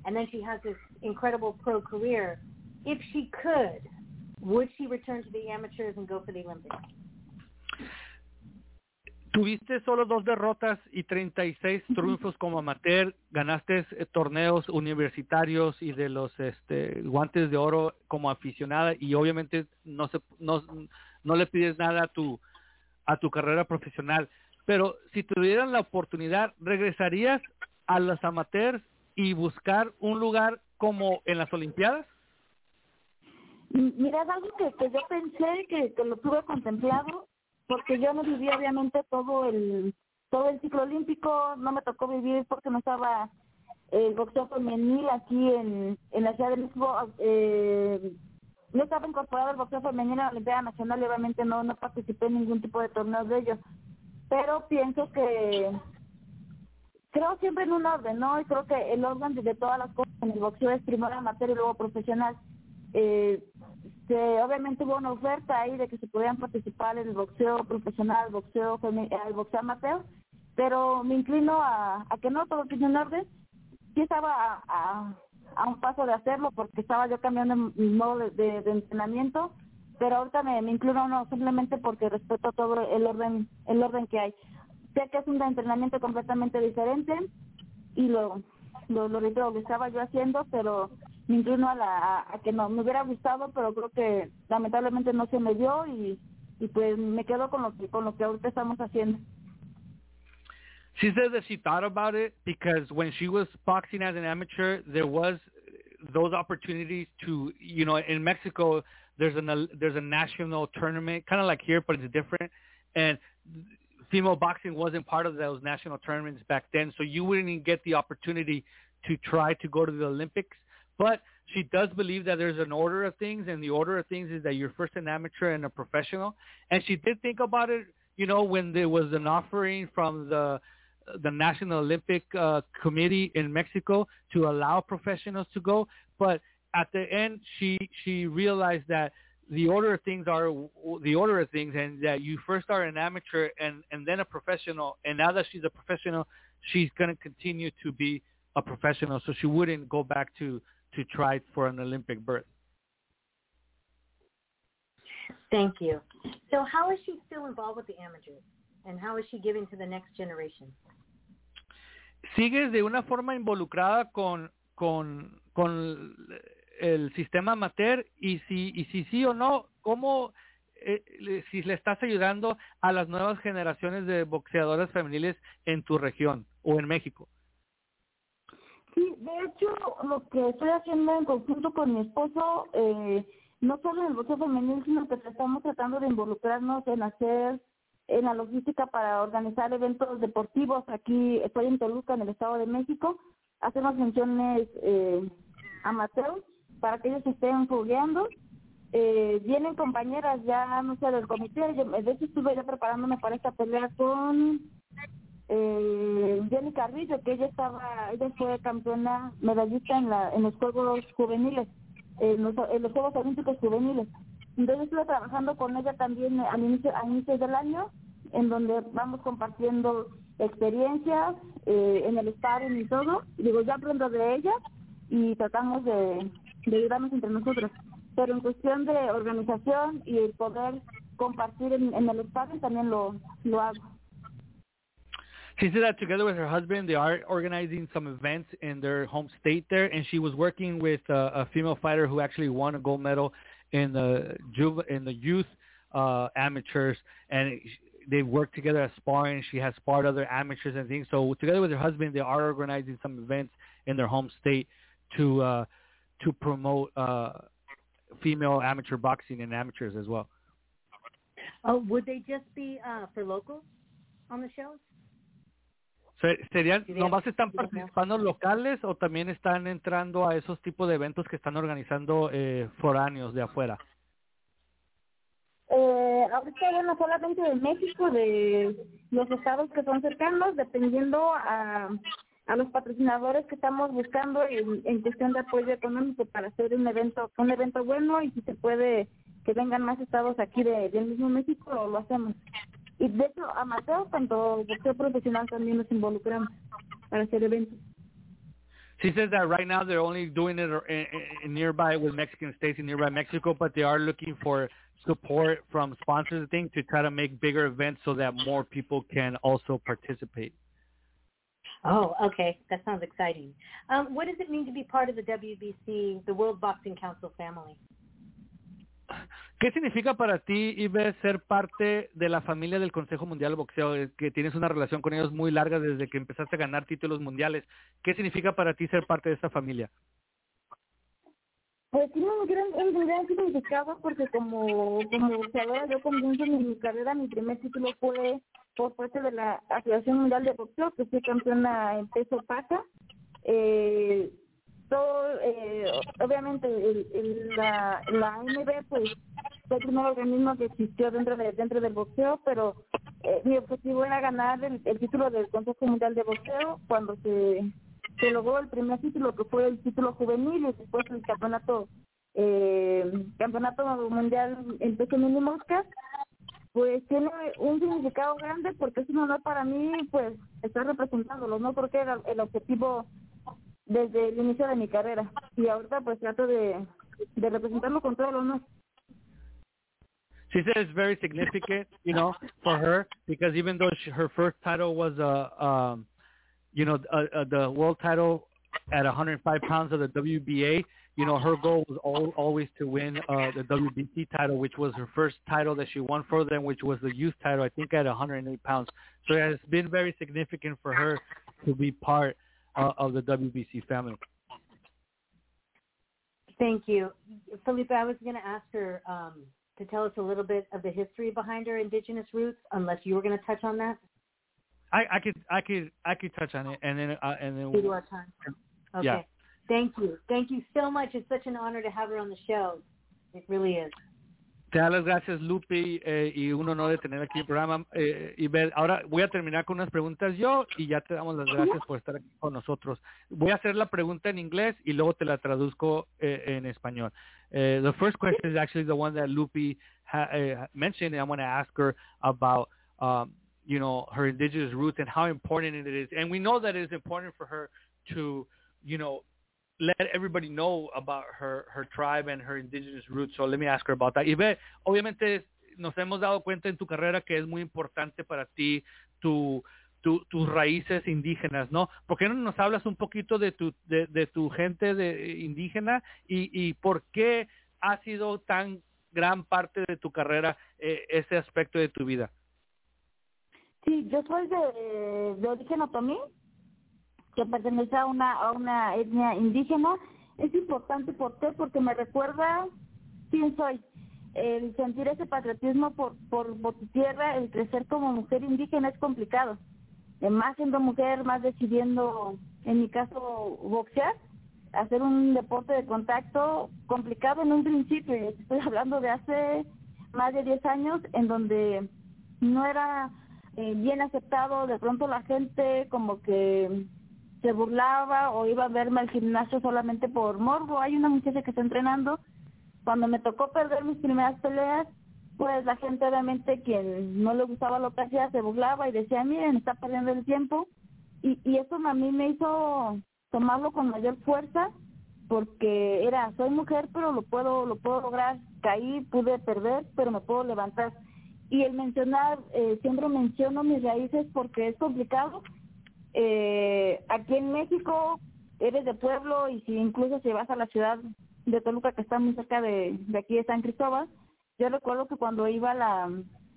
And then she has this incredible pro career. If she could, would she return to the amateurs and go for the Olympics? Tuviste solo dos derrotas y 36 triunfos como amateur, ganaste eh, torneos universitarios y de los este, guantes de oro como aficionada y obviamente no se no, no le pides nada a tu a tu carrera profesional, pero si tuvieran la oportunidad, ¿regresarías a los amateurs y buscar un lugar como en las Olimpiadas? Mira, es algo que, que yo pensé, que, que lo tuve contemplado, porque yo no viví obviamente todo el todo el ciclo olímpico, no me tocó vivir porque no estaba el boxeo femenil aquí en, en la Ciudad de México, eh, no estaba incorporado el boxeo femenil a la Olimpiada Nacional y obviamente no, no participé en ningún tipo de torneo de ellos, pero pienso que creo siempre en un orden, ¿no? Y creo que el orden de todas las cosas en el boxeo es primero amateur y luego profesional. Eh, que obviamente hubo una oferta ahí de que se podían participar en el boxeo profesional, boxeo el boxeo amateur, pero me inclino a, que no todo tiene un orden. Sí estaba a, un paso de hacerlo porque estaba yo cambiando mi modo de, de, entrenamiento, pero ahorita me, me inclino no simplemente porque respeto todo el orden el orden que hay. Sé que es un entrenamiento completamente diferente y lo lo, lo, lo estaba yo haciendo, pero a, la, a que no me hubiera gustado, pero creo que lamentablemente no se me dio y, y pues me quedo con lo que con lo que ahorita estamos haciendo. She says that she thought about it because when she was boxing as an amateur, there was those opportunities to, you know, in Mexico, there's a there's a national tournament, kind of like here, but it's different. And female boxing wasn't part of those national tournaments back then, so you wouldn't even get the opportunity to try to go to the Olympics. But she does believe that there's an order of things, and the order of things is that you're first an amateur and a professional. And she did think about it, you know, when there was an offering from the the National Olympic uh, Committee in Mexico to allow professionals to go. But at the end, she she realized that the order of things are the order of things, and that you first are an amateur and and then a professional. And now that she's a professional, she's going to continue to be a professional, so she wouldn't go back to to try for an Olympic berth. Thank you. So how is she still involved with the amateurs? And how is she giving to the next generation? Sigues de una forma involucrada con, con, con el sistema amateur y si, y si sí o no, ¿cómo, eh, si le estás ayudando a las nuevas generaciones de boxeadoras femeniles en tu región o en México? Sí, de hecho, lo que estoy haciendo en conjunto con mi esposo, eh, no solo en el boxeo femenil, sino que estamos tratando de involucrarnos en hacer en la logística para organizar eventos deportivos. Aquí estoy en Toluca, en el Estado de México. Hacemos funciones eh, amateur para que ellos estén fogueando. Eh, vienen compañeras ya, no sé, del comité. Yo, de hecho, estuve ya preparándome para esta pelea con eh, Jenny Carrillo, que ella estaba, ella fue campeona medallista en, la, en los Juegos Juveniles, en los, en los Juegos Olímpicos Juveniles. Entonces estuve trabajando con ella también al inicio, a inicios del año, en donde vamos compartiendo experiencias eh, en el sparring y todo. Digo, yo aprendo de ella y tratamos de, ayudarnos entre nosotros. Pero en cuestión de organización y el poder compartir en, en el sparring también lo, lo hago. She said that together with her husband, they are organizing some events in their home state there, and she was working with uh, a female fighter who actually won a gold medal in the juve in the youth uh, amateurs, and they work together as sparring. She has sparred other amateurs and things. So together with her husband, they are organizing some events in their home state to uh, to promote uh, female amateur boxing and amateurs as well. Oh, would they just be uh, for locals on the shows? ¿Serían, nomás están participando locales o también están entrando a esos tipos de eventos que están organizando eh, foráneos de afuera? Eh, ahorita, bueno, solamente de México, de los estados que son cercanos, dependiendo a, a los patrocinadores que estamos buscando en, en cuestión de apoyo económico para hacer un evento un evento bueno y si se puede que vengan más estados aquí de, del mismo México, lo hacemos. Y de hecho, amateur, tanto boxeo profesional también nos involucramos para hacer eventos. She says that right now they're only doing it in, in nearby with Mexican states in nearby Mexico, but they are looking for support from sponsors and things to try to make bigger events so that more people can also participate. Oh, okay. That sounds exciting. Um, what does it mean to be part of the WBC, the World Boxing Council family? ¿Qué significa para ti, Ibe, ser parte de la familia del Consejo Mundial de Boxeo, que tienes una relación con ellos muy larga desde que empezaste a ganar títulos mundiales? ¿Qué significa para ti ser parte de esta familia? Pues tiene un gran, un gran significado porque como, como boxeadora yo comienzo en mi carrera, mi primer título fue por parte de la Asociación Mundial de Boxeo, que fui campeona en peso pasa. Eh, todo, eh, obviamente el, la, la AMB pues fue el primer organismo que existió dentro de dentro del boxeo, pero eh, mi objetivo era ganar el, título del Consejo Mundial de Boxeo cuando se, se logró el primer título que fue el título juvenil y después el campeonato eh, campeonato mundial en peso mini moscas pues tiene un significado grande porque es un honor para mí pues estar representándolo no porque era el objetivo desde el inicio de mi carrera y ahorita pues trato de, de representarlo con todo el honor. She said it's very significant, you know, for her because even though she, her first title was a, uh, um, you know, a, a, the world title at 105 pounds of the WBA, you know, her goal was all, always to win uh, the WBC title, which was her first title that she won for them, which was the youth title, I think, at 108 pounds. So it has been very significant for her to be part uh, of the WBC family. Thank you. Felipe, I was going to ask her um, to tell us a little bit of the history behind her indigenous roots, unless you were going to touch on that. I, I could, I could, I could touch on it, and then, uh, and then. We do our time. Okay. Yeah. Thank you. Thank you so much. It's such an honor to have her on the show. It really is. Te da las gracias, Lupi, eh, y un honor de tener aquí el programa. Eh, y ver, ahora voy a terminar con unas preguntas yo y ya te damos las gracias por estar aquí con nosotros. Voy a hacer la pregunta en inglés y luego te la traduzco eh, en español. Uh, the first question is actually the one that Lupi ha, uh, mentioned, and I want to ask her about, um, you know, her indigenous roots and how important it is. And we know that it is important for her to, you know, let everybody know about her her tribe and her indigenous roots. So let me ask her about that. Y ve, obviamente nos hemos dado cuenta en tu carrera que es muy importante para ti tu, tu tus raíces indígenas, ¿no? ¿Por qué no nos hablas un poquito de tu de, tu gente de indígena y, y por qué ha sido tan gran parte de tu carrera eh, ese aspecto de tu vida? Sí, yo soy de, de origen otomí, que pertenece a una, a una etnia indígena. Es importante, ¿por qué? Porque me recuerda quién soy. El sentir ese patriotismo por, por, por tu tierra, el crecer como mujer indígena es complicado. Más siendo mujer, más decidiendo, en mi caso, boxear, hacer un deporte de contacto complicado en un principio. Estoy hablando de hace más de 10 años en donde no era eh, bien aceptado, de pronto la gente como que se burlaba o iba a verme al gimnasio solamente por morbo. Hay una muchacha que está entrenando. Cuando me tocó perder mis primeras peleas, pues la gente obviamente quien no le gustaba lo que hacía se burlaba y decía, miren, está perdiendo el tiempo. Y, y eso a mí me hizo tomarlo con mayor fuerza porque era, soy mujer, pero lo puedo, lo puedo lograr. Caí, pude perder, pero me puedo levantar. Y el mencionar, eh, siempre menciono mis raíces porque es complicado eh, aquí en México eres de pueblo y si incluso si vas a la ciudad de Toluca que está muy cerca de, de aquí de San Cristóbal, yo recuerdo que cuando iba a la,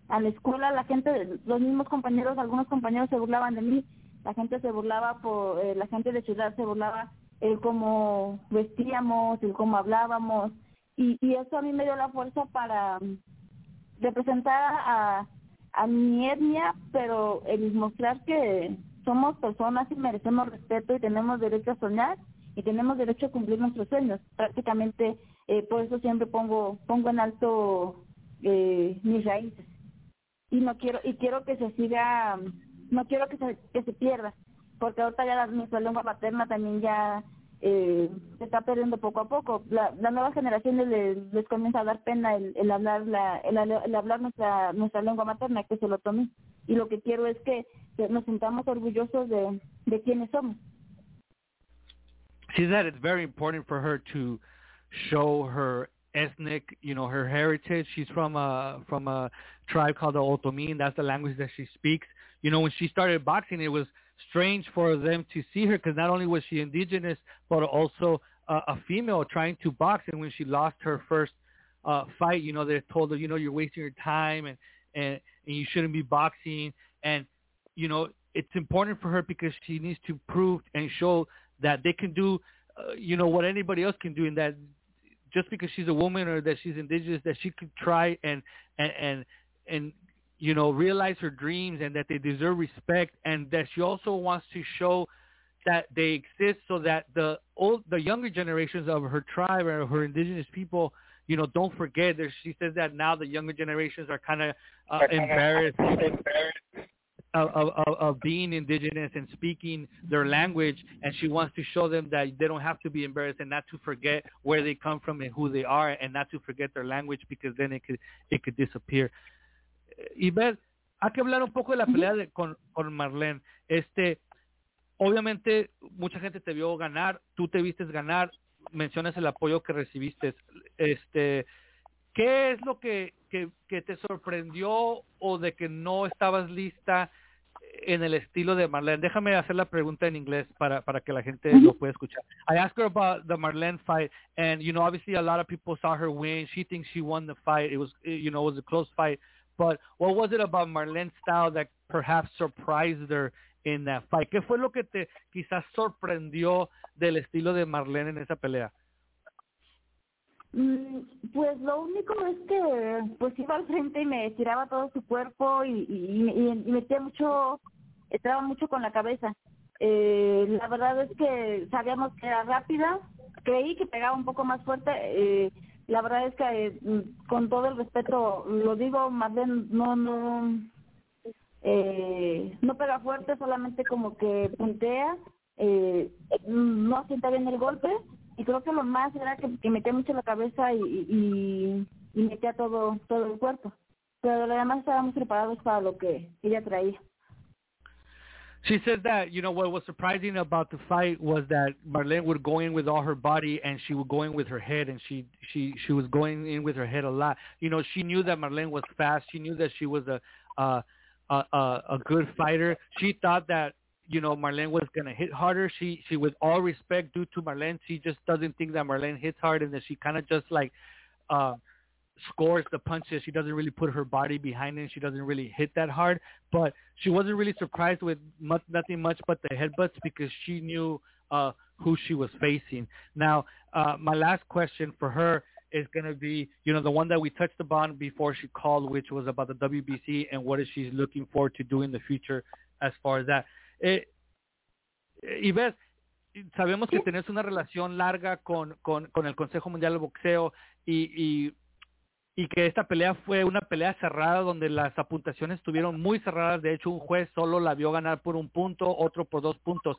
a la escuela, la gente, los mismos compañeros, algunos compañeros se burlaban de mí, la gente se burlaba por, eh, la gente de ciudad se burlaba el cómo vestíamos, el cómo hablábamos, y, y eso a mí me dio la fuerza para representar a, a mi etnia, pero el mostrar que somos personas y merecemos respeto y tenemos derecho a soñar y tenemos derecho a cumplir nuestros sueños. Prácticamente eh, por eso siempre pongo pongo en alto eh, mis raíces y no quiero y quiero que se siga no quiero que se que se pierda porque ahorita ya la, nuestra lengua materna también ya eh, se está perdiendo poco a poco. La, la nueva generación les, les comienza a dar pena el, el hablar la, el, el, hablar nuestra nuestra lengua materna, que se lo tome. Y lo que quiero es que, nos sintamos orgullosos de, de quiénes somos. She said it's very important for her to show her ethnic, you know, her heritage. She's from a from a tribe called the Otomin. That's the language that she speaks. You know, when she started boxing, it was strange for them to see her because not only was she indigenous, but also uh, a female trying to box. And when she lost her first uh, fight, you know, they told her, you know, you're wasting your time and, and, and you shouldn't be boxing. And, you know, it's important for her because she needs to prove and show that they can do, uh, you know, what anybody else can do and that just because she's a woman or that she's indigenous, that she could try and, and, and, and you know, realize her dreams and that they deserve respect and that she also wants to show that they exist so that the old, the younger generations of her tribe or her indigenous people, you know, don't forget. There, she says that now the younger generations are kind of uh, embarrassed of, of, of being indigenous and speaking their language, and she wants to show them that they don't have to be embarrassed and not to forget where they come from and who they are, and not to forget their language because then it could it could disappear. Y ver, hay que hablar un poco de la pelea de, con, con Marlene. Este, obviamente, mucha gente te vio ganar, tú te vistes ganar, mencionas el apoyo que recibiste. Este, ¿Qué es lo que, que, que te sorprendió o de que no estabas lista en el estilo de Marlene? Déjame hacer la pregunta en inglés para, para que la gente lo pueda escuchar. I asked her about the Marlene fight, and you know, obviously a lot of people saw her win. She thinks she won the fight. It was, you know, it was a close fight. But what was it about style that perhaps surprised her in that fight? ¿Qué fue lo que te quizás sorprendió del estilo de Marlene en esa pelea? Mm, pues lo único es que pues iba al frente y me tiraba todo su cuerpo y, y, y metía mucho, estaba mucho con la cabeza. Eh, la verdad es que sabíamos que era rápida, creí que pegaba un poco más fuerte, eh, la verdad es que eh, con todo el respeto lo digo más bien no no eh, no pega fuerte solamente como que puntea eh, no sienta bien el golpe y creo que lo más era que, que metía mucho la cabeza y, y, metía todo todo el cuerpo. Pero lo demás estábamos preparados para lo que ella traía She says that, you know, what was surprising about the fight was that Marlen would go in with all her body and she would go in with her head and she, she, she was going in with her head a lot. You know, she knew that Marlen was fast. She knew that she was a, a, a, a good fighter. She thought that, you know, Marlen was going to hit harder. She, she, with all respect due to Marlen, she just doesn't think that Marlen hits hard and that she kind of just like, uh, scores the punches. She doesn't really put her body behind it. She doesn't really hit that hard. But she wasn't really surprised with much, nothing much but the headbutts because she knew uh, who she was facing. Now, uh, my last question for her is going to be, you know, the one that we touched upon before she called, which was about the WBC and what is she looking forward to do in the future as far as that. Eh, Ibeth, sabemos que tenés una relación larga con, con, con el Consejo Mundial de Boxeo y, y y que esta pelea fue una pelea cerrada donde las apuntaciones estuvieron muy cerradas. De hecho, un juez solo la vio ganar por un punto, otro por dos puntos.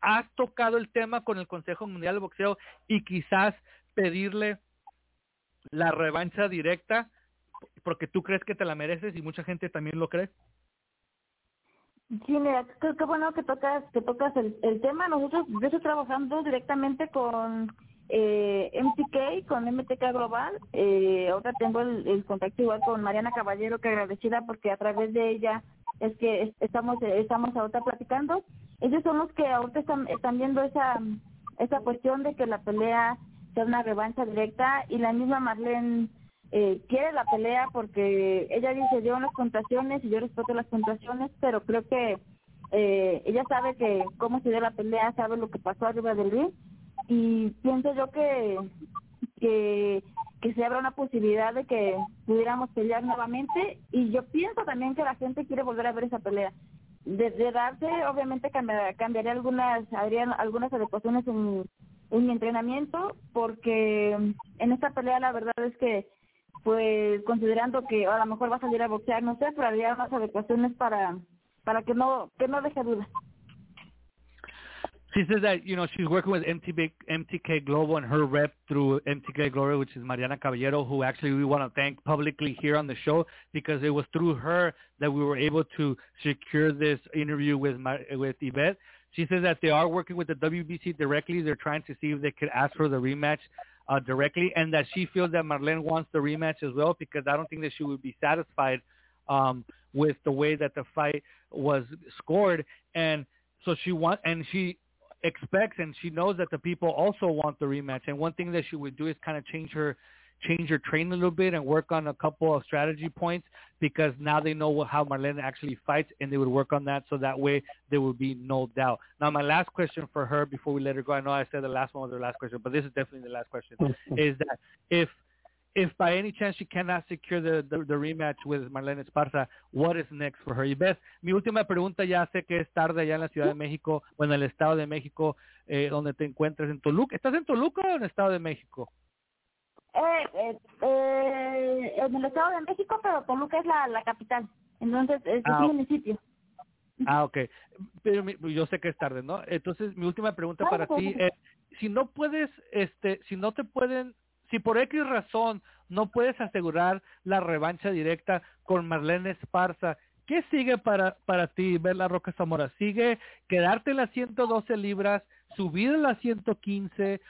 ¿Has tocado el tema con el Consejo Mundial de Boxeo y quizás pedirle la revancha directa porque tú crees que te la mereces y mucha gente también lo cree? Sí, mira, qué, bueno que tocas que tocas el, tema. Nosotros, yo trabajando directamente con eh, MTK, con MTK Global. Eh, ahora tengo el, contacto igual con Mariana Caballero, que agradecida porque a través de ella es que estamos estamos ahorita platicando. Ellos son los que ahorita están, están viendo esa esa cuestión de que la pelea sea una revancha directa y la misma Marlene eh, quiere la pelea porque ella dice dio unas puntuaciones y yo respeto las puntuaciones, pero creo que eh, ella sabe que cómo se dio la pelea, sabe lo que pasó arriba del ring y pienso yo que que se abra una posibilidad de que pudiéramos pelear nuevamente y yo pienso también que la gente quiere volver a ver esa pelea. De, darse, obviamente cambiaría, cambiaría algunas, habría algunas adecuaciones en, en mi entrenamiento porque en esta pelea la verdad es que pues considerando que a lo mejor va a salir a boxear, no sé, pero habría unas adecuaciones para para que no que no deje duda. She says that you know she's working with MTK, MTK Global and her rep through MTK Global, which is Mariana Caballero, who actually we want to thank publicly here on the show because it was through her that we were able to secure this interview with with Ibeth. She says that they are working with the WBC directly. They're trying to see if they could ask for the rematch uh, directly, and that she feels that Marlen wants the rematch as well because I don't think that she would be satisfied um, with the way that the fight was scored, and so she wants, and she expects and she knows that the people also want the rematch. And one thing that she would do is kind of change her change her train a little bit and work on a couple of strategy points because now they know how Marlen actually fights and they would work on that so that way there would be no doubt. Now my last question for her before we let her go, I know I said the last one was her last question, but this is definitely the last question, mm-hmm. is that if if by any chance she cannot secure the, the, the, rematch with Marlene Esparza, what is next for her? Y ves, mi última pregunta, ya sé que es tarde allá en la Ciudad de México o en el Estado de México, eh, donde te encuentras en Toluca. ¿Estás en Toluca o en el Estado de México? Eh, eh, eh, en el Estado de México, pero Toluca es la, la capital. Entonces, es ah, un municipio. Ah, ok. Pero yo sé que es tarde, ¿no? Entonces, mi última pregunta para ti es, si no puedes, este, si no te pueden si por X razón no puedes asegurar la revancha directa con Marlene Esparza, ¿qué sigue para, para ti, la Roca Zamora? ¿Sigue quedarte en las 112 libras, subir en las 115?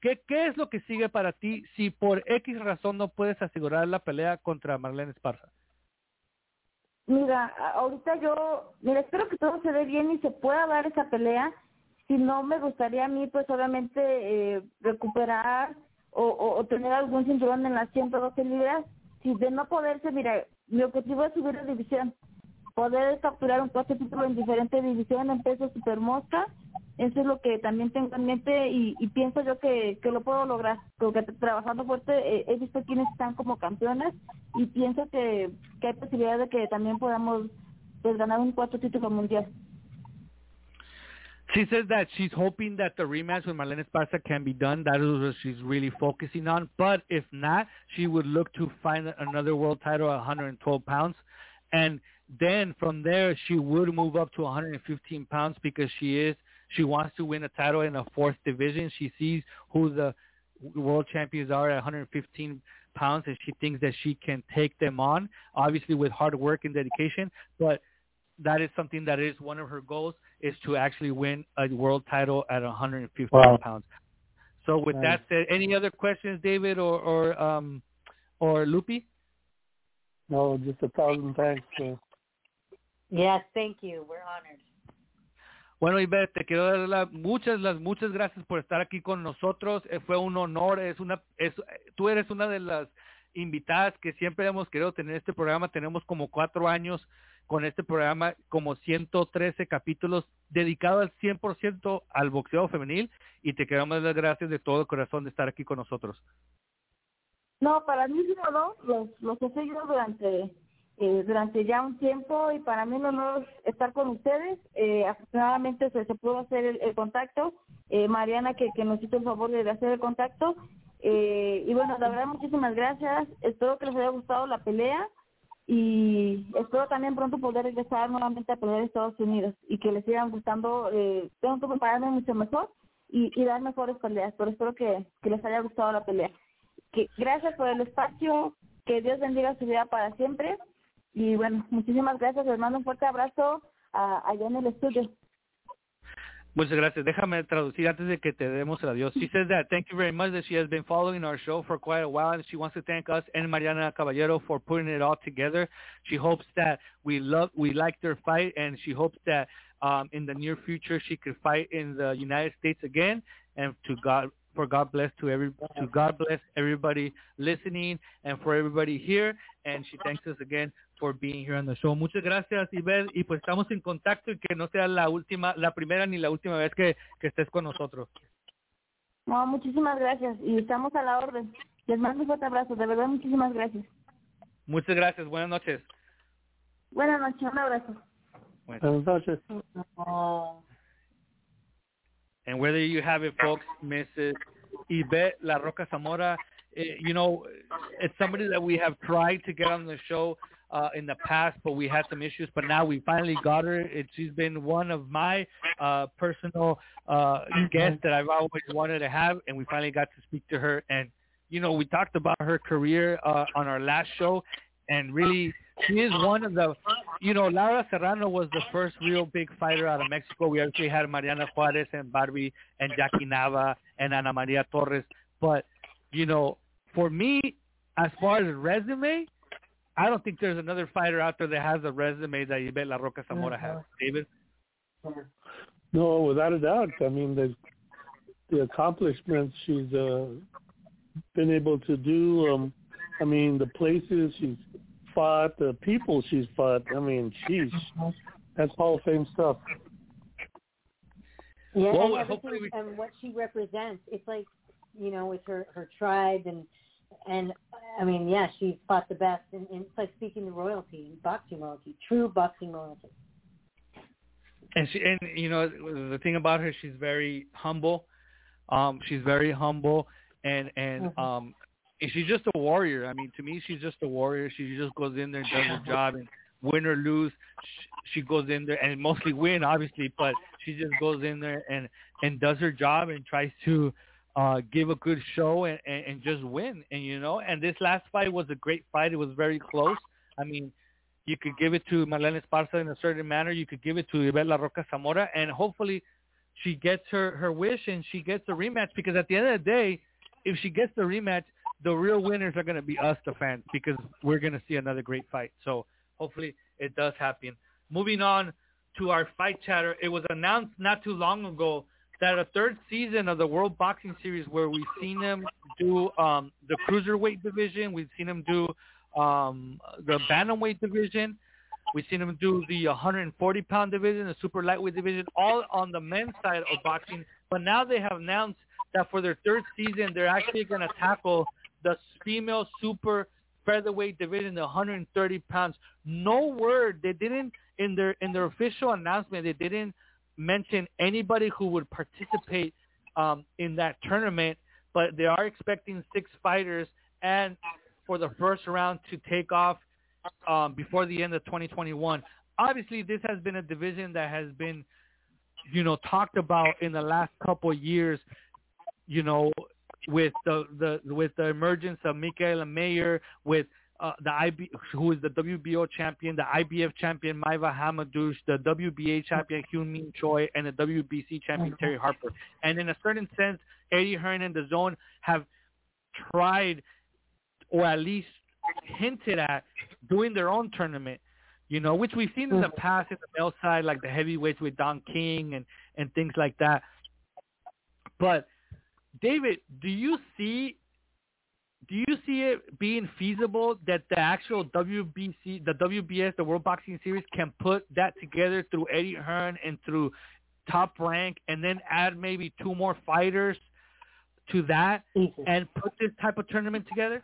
¿Qué, ¿Qué es lo que sigue para ti si por X razón no puedes asegurar la pelea contra Marlene Esparza? Mira, ahorita yo, mira, espero que todo se dé bien y se pueda dar esa pelea. Si no, me gustaría a mí, pues obviamente, eh, recuperar o, o, tener algún cinturón en las 112 libras. Si de no poderse, mira, mi objetivo es subir de división, poder capturar un cuarto título en diferentes divisiones, en peso super mosca. Eso es lo que también tengo en mente y, pienso yo que, que lo puedo lograr, porque trabajando fuerte eh, he visto quienes están como campeones y pienso que, que hay posibilidad de que también podamos pues, ganar un cuarto título mundial. She says that she's hoping that the rematch with Marlen Esparza can be done. That is what she's really focusing on. But if not, she would look to find another world title at 112 pounds. And then from there, she would move up to 115 pounds because she is she wants to win a title in a fourth division. She sees who the world champions are at 115 pounds, and she thinks that she can take them on. Obviously, with hard work and dedication, but that is something that is one of her goals is to actually win a world title at 150 wow. pounds. So with nice. that said, any other questions, David or or um or Lupi? No, just a thousand thanks. Yes, thank you. We're honored. Bueno, Ibeth, te quiero dar las muchas, las muchas gracias por estar aquí con nosotros. Eh, fue un honor. Es una, es, tú eres una de las invitadas que siempre hemos querido tener este programa. Tenemos como cuatro años con este programa como 113 capítulos dedicados al 100% al boxeo femenil y te queremos las gracias de todo corazón de estar aquí con nosotros. No, para mí no, los, los he seguido durante eh, durante ya un tiempo y para mí un honor estar con ustedes. Eh, afortunadamente se, se pudo hacer el, contacto. Eh, Mariana que, que nos hizo el favor de hacer el contacto. Eh, y bueno, la verdad muchísimas gracias. Espero que les haya gustado la pelea y espero también pronto poder regresar nuevamente a en Estados Unidos y que les sigan gustando. Eh, tengo que prepararme mucho mejor y, dar mejores peleas, pero espero que, que les haya gustado la pelea. Que gracias por el espacio, que Dios bendiga su vida para siempre y bueno, muchísimas gracias, les mando un fuerte abrazo a, allá en el estudio. Muchas gracias. Déjame traducir antes de que te demos el adiós. She says that thank you very much that she has been following our show for quite a while and she wants to thank us and Mariana Caballero for putting it all together. She hopes that we love we like their fight and she hopes that um, in the near future she could fight in the United States again and to God for God bless to every to God bless everybody listening and for everybody here. And she thanks us again for being here on the show. Muchas gracias, Ivette, y pues estamos en contacto y que no sea la última, la primera ni la última vez que, que estés con nosotros. No, muchísimas gracias y estamos a la orden. Les mando un fuerte abrazo, de verdad, muchísimas gracias. Muchas gracias. Buenas noches. Buenas noches, un abrazo. Buenas noches. And whether you have it, folks, Mrs. Yvette La Roca Zamora, eh, you know, it's somebody that we have tried to get on the show uh, in the past, but we had some issues. But now we finally got her. It, she's been one of my uh, personal uh, guests that I've always wanted to have, and we finally got to speak to her. And you know, we talked about her career uh, on our last show, and really, she is one of the, you know, Laura Serrano was the first real big fighter out of Mexico. We actually had Mariana Juarez and Barbie and Jackie Nava and Ana Maria Torres. But, you know, for me, as far as resume, I don't think there's another fighter out there that has a resume that Ibeth La Roca Zamora has. David? No, without a doubt. I mean, the the accomplishments she's uh, been able to do. Um, I mean, the places she's fought, the people she's fought. I mean, she's that's Hall of Fame stuff. Yeah, Well, and we- and what she represents. It's like, you know, with her her tribe and and I mean, yeah, she's fought the best, and, and it's like speaking to royalty, boxing royalty, true boxing royalty. and she and you know the thing about her she's very humble um she's very humble and and Mhm. um she's just a warrior i mean to me she's just a warrior she just goes in there and does her job and win or lose sh- she goes in there and mostly win obviously but she just goes in there and and does her job and tries to uh give a good show and, and and just win and you know and this last fight was a great fight it was very close i mean you could give it to Marlen Esparza in a certain manner. You could give it to Ibeth La Roca Zamora, and hopefully she gets her, her wish and she gets a rematch. Because at the end of the day, if she gets the rematch, the real winners are going to be us, the fans, because we're going to see another great fight. So hopefully it does happen. Moving on to our fight chatter, it was announced not too long ago that a third season of the World Boxing Series, where we've seen them do um, the cruiserweight division, we've seen them do um, the bantamweight division. We've seen them do the 140 pound division, the super lightweight division, all on the men's side of boxing. But now they have announced that for their third season, they're actually going to tackle the female super featherweight division, the 130 pounds. No word. They didn't in their in their official announcement. They didn't mention anybody who would participate um, in that tournament. But they are expecting six fighters and for the first round to take off um, before the end of 2021. Obviously, this has been a division that has been, you know, talked about in the last couple of years. You know, with the the with the emergence of Mikaela Mayer, with uh, the IB, who is the WBO champion, the IBF champion Maiva Hamadouche, the WBA champion Hyun Mi Choi, and the WBC champion Terri Harper. And in a certain sense, Eddie Hearn and the DAZN have tried or at least hinted at doing their own tournament, you know, which we've seen in the past in the male side, like the heavyweights with Don King and, and things like that. But David, do you see do you see it being feasible that the actual WBC, the WBS, the World Boxing Series, can put that together through Eddie Hearn and through Top Rank, and then add maybe two more fighters to that, Easy. and put this type of tournament together?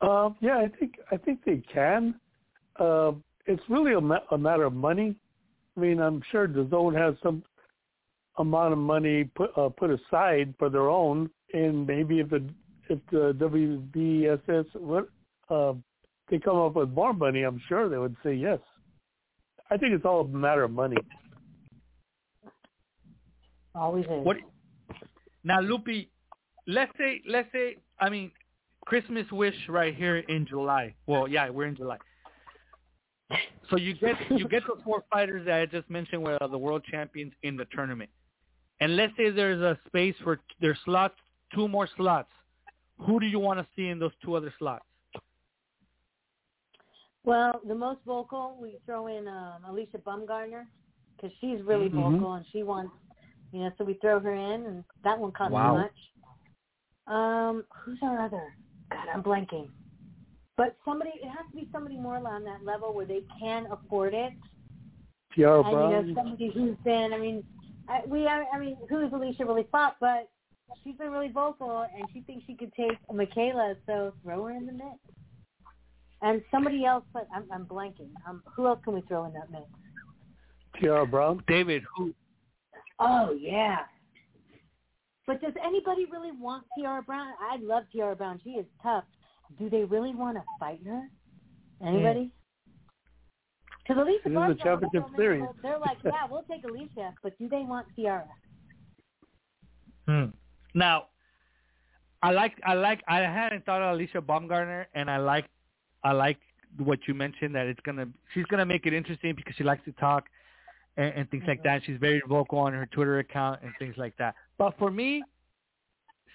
Um, yeah, I think I think they can. Uh, it's really a, ma- a matter of money. I mean, I'm sure the DAZN has some amount of money put uh, put aside for their own, and maybe if the if the WBSS what uh, they come up with more money, I'm sure they would say yes. I think it's all a matter of money. Always is. What now, Lupi? Let's say, let's say, I mean, Christmas wish right here in July. Well, yeah, we're in July. So you get you get those four fighters that I just mentioned were the world champions in the tournament, and let's say there's a space for there's slots, two more slots. Who do you want to see in those two other slots? Well, the most vocal, we throw in um, Alycia Baumgardner because she's really Mhm. vocal and she wants You know, so we throw her in, and that won't cost Wow. much. Um, who's our other? God, I'm blanking. But somebody, it has to be somebody more on that level where they can afford it. Tiara and Brown. you know, somebody who's been, I mean, I, we, I, I mean, who's Alycia really fought, but she's been really vocal, and she thinks she could take Mikaela, so throw her in the mix. And somebody else, but I'm, I'm blanking. Um, who else can we throw in that mix? Tiara Brown. David, who Oh yeah. But does anybody really want Tiara Brown? I love Tiara Brown. She is tough. Do they really want to fight her? Anybody? Because Alycia This is a Barnes, championship series. they're like, yeah, we'll take Alycia, but do they want Tiara? Hmm. Now, I like I like I hadn't thought of Alycia Baumgardner, and I like I like what you mentioned that it's gonna she's gonna make it interesting because she likes to talk and, and things like mm-hmm. that. She's very vocal on her Twitter account and things like that. But for me,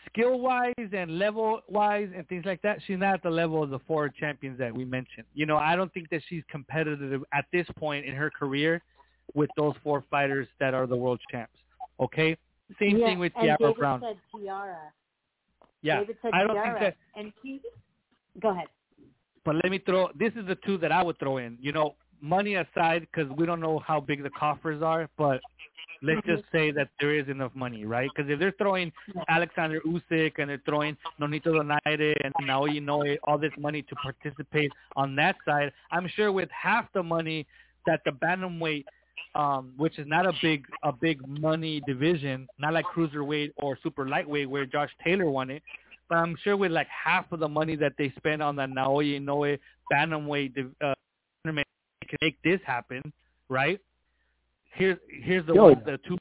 skill wise and level wise and things like that, she's not at the level of the four champions that we mentioned. You know, I don't think that she's competitive at this point in her career with those four fighters that are the world champs. Okay, same yeah, thing with David Brown. said Tiara. Yeah, David said I don't Tiara, think that. and he. Go ahead. But let me throw. This is the two that I would throw in. You know, money aside, because we don't know how big the coffers are, but let's mm-hmm. just say that there is enough money, right? Because if they're throwing Alexander Usyk and they're throwing Nonito Donaire and Naoya Inoue all this money to participate on that side, I'm sure with half the money that the bantamweight, um, which is not a big a big money division, not like cruiserweight or super lightweight where Josh Taylor won it, but I'm sure with like half of the money that they spend on the Naoya Inoue bantamweight uh, tournament, they can make this happen, right? Here's here's the Yo. one, the two.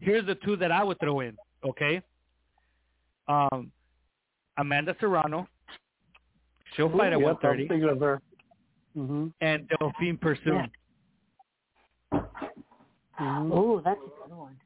Here's the two that I would throw in. Okay. Um, Amanda Serrano. She'll fight at Yep, 130, I'm thinking of her. hmm and Delfine Persoon. Hmm Oh, that's a good one.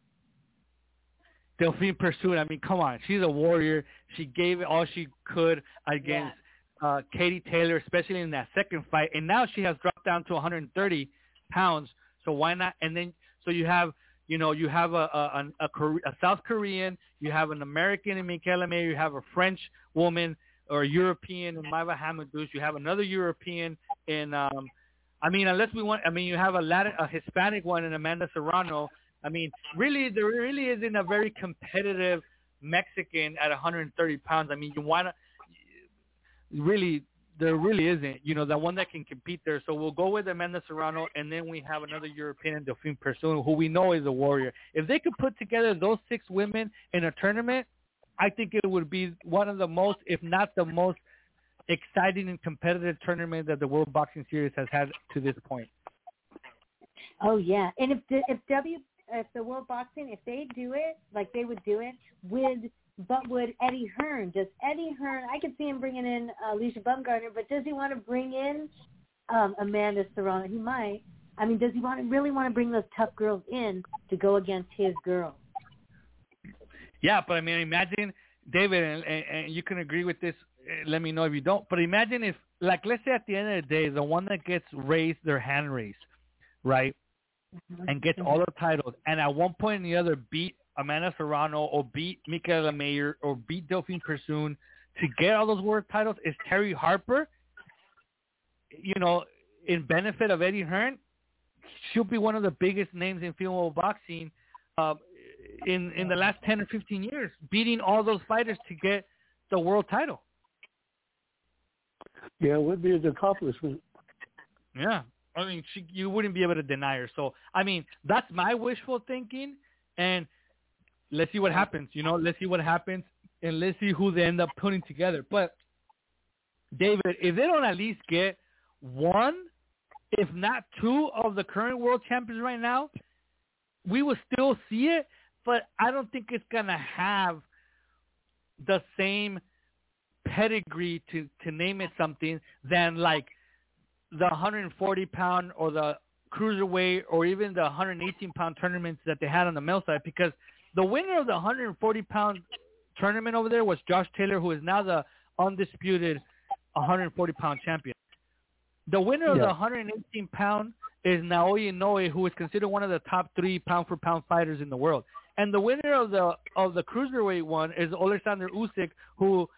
Delfine Persoon. I mean, come on, she's a warrior. She gave it all she could against uh, Katie Taylor, especially in that second fight, and now she has dropped down to 130 pounds. So why not? And then so you have, you know, you have a a, a, Kore- a South Korean, you have an American in Mikaela Mayer, you have a French woman or a European in Maiva Hamadouche, you have another European in. um I mean, unless we want, I mean, you have a Latin, a Hispanic one in Amanda Serrano. I mean, really, there really isn't a very competitive Mexican at 130 pounds. I mean, you want to really, there really isn't. You know, the one that can compete there. So we'll go with Amanda Serrano, and then we have another European, Delfine Persoon, who we know is a warrior. If they could put together those six women in a tournament, I think it would be one of the most, if not the most, exciting and competitive tournament that the World Boxing Series has had to this point. Oh yeah, and if the, if W if the World Boxing if they do it like they would do it with but would Eddie Hearn does Eddie Hearn I could see him bringing in uh, Alycia Baumgardner but does he want to bring in um, Amanda Serrano he might I mean does he want to really want to bring those tough girls in to go against his girls Yeah, but I mean, imagine David, and, and, and you can agree with this. Uh, Let me know if you don't. But imagine if, like, let's say at the end of the day, the one that gets raised their hand raised, right, and gets all the titles, and at one point or the other beat Amanda Serrano or beat Mikaela Mayer or beat Delfine Persoon to get all those world titles is Terri Harper. You know, in benefit of Eddie Hearn, she'll be one of the biggest names in female boxing um, in in the last ten or fifteen years, beating all those fighters to get the world title. Yeah, it would be an accomplishment. Yeah, I mean, she, you wouldn't be able to deny her. So, I mean, that's my wishful thinking, and let's see what happens. You know, let's see what happens, and let's see who they end up putting together. But David, if they don't at least get one, if not two, of the current world champions right now, we will still see it. But I don't think it's gonna have the same pedigree to to name it something than like the 140 pound or the cruiserweight or even the 118 pound tournaments that they had on the male side because the winner of the 140 pound tournament over there was Josh Taylor who is now the undisputed 140 pound champion. The winner of the 118 pound is Naoya Inoue who is considered one of the top three pound for pound fighters in the world. And the winner of the of the cruiserweight one is Alexander Usyk, who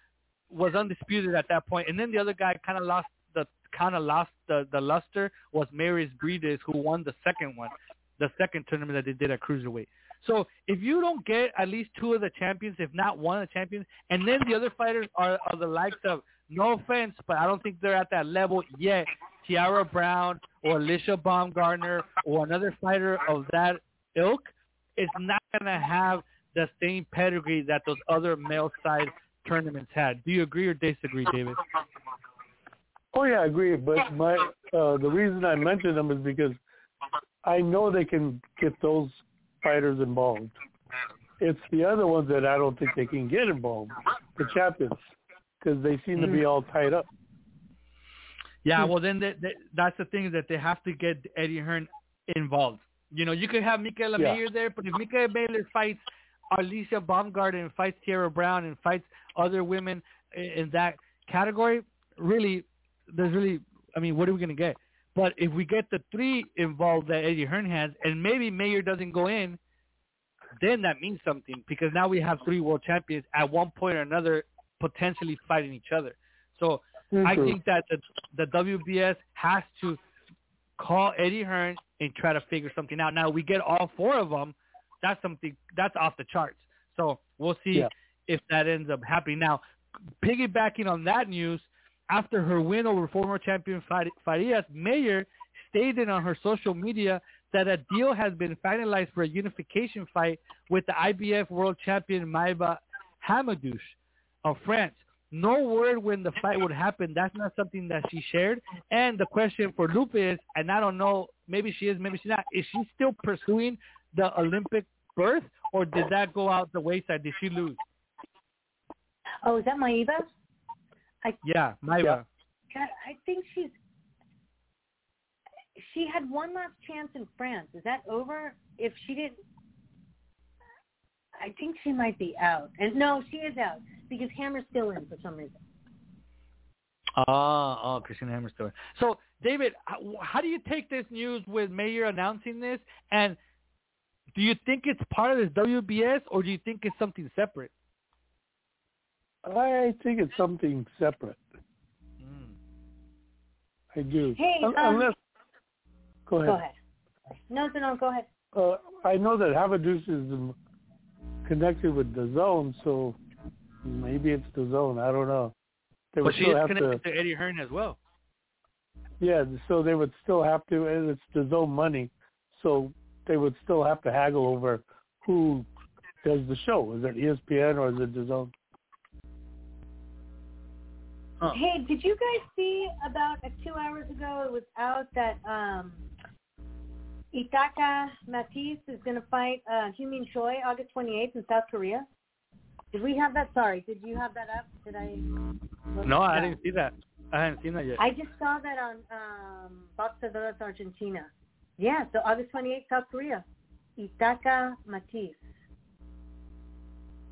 was undisputed at that point. And then the other guy kind of lost the kind of lost the the luster was Mairis Briedis, who won the second one, the second tournament that they did at cruiserweight. So if you don't get at least two of the champions, if not one of the champions, and then the other fighters are, are the likes of, no offense, but I don't think they're at that level yet. Tiara Brown or Alycia Baumgardner or another fighter of that ilk is not going to have the same pedigree that those other male side tournaments had. Do you agree or disagree, David? Oh yeah, I agree. But my uh, the reason I mentioned them is because I know they can get those fighters involved. It's the other ones that I don't think they can get involved, the champions, because they seem to be all tied up. Yeah, well then they, they, that's the thing is that they have to get Eddie Hearn involved. You know, you could have Mikaela Yeah. Mayer there, but if Mikaela Mayer fights Alycia Baumgardner and fights Tiara Brown and fights other women in, that category, really, there's really, I mean, what are we going to get? But if we get the three involved that Eddie Hearn has, and maybe Mayer doesn't go in, then that means something because now we have three world champions at one point or another potentially fighting each other. So I mm-hmm. think that the, the WBS has to call Eddie Hearn and try to figure something out. Now we get all four of them. That's something that's off the charts. So we'll see Yeah. if that ends up happening. Now, piggybacking on that news, after her win over former champion Farias, Mayer stated on her social media that a deal has been finalized for a unification fight with the IBF world champion Maiva Hamadouche of France. No word when the fight would happen. That's not something that she shared. And the question for Lupi is, and I don't know, maybe she is, maybe she's not. Is she still pursuing the Olympic berth, or did that go out the wayside? Did she lose? Oh, is that Maiva? Yeah, Maiva. God, I think she's. She had one last chance in France. Is that over? If she didn't, I think she might be out. And no, she is out because Hammer's still in for some reason. Ah, oh, oh, Christian Hammer story. So, David, how, how do you take this news with Mayer announcing this? And do you think it's part of this WBS, or do you think it's something separate? I think it's something separate. Mm. I do. Hey, um, unless go ahead. Go ahead. No, no, no. Go ahead. Uh, I know that Hamadouche is um, connected with DAZN, so maybe it's DAZN. I don't know. They But would she is connected to, to Eddie Hearn as well. yeah. So they would still have to, and it's DAZN money, so they would still have to haggle over who does the show. Is it ESPN or is it DAZN? Huh. Hey, did you guys see about uh, two hours ago? It was out that um, Itaka Matthysse is going to fight uh, Hyun Mi Choi August 28th in South Korea. Did we have that? Sorry, did you have that up? Did I? No, I didn't see that. I haven't seen that yet. I just saw that on um, Boxeadoras Argentina. Yeah, so August 28th, South Korea. Itaka Matthysse.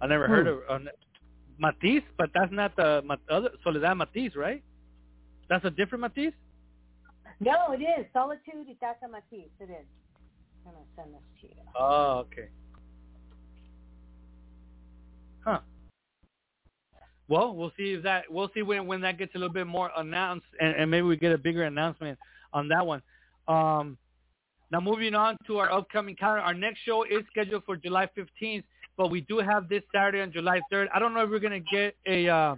I never Hmm. heard of uh, Matthysse, but that's not the other Soledad Matthysse, right? That's a different Matthysse. No, it is. Solitude Itaka Matthysse. It is. I'm going to send this to you. Oh, okay. Huh. Well, we'll see if that we'll see when when that gets a little bit more announced, and, and maybe we get a bigger announcement on that one. Um, now moving on to our upcoming calendar, our next show is scheduled for July 15th, but we do have this Saturday on July 3rd. I don't know if we're gonna get a. Uh,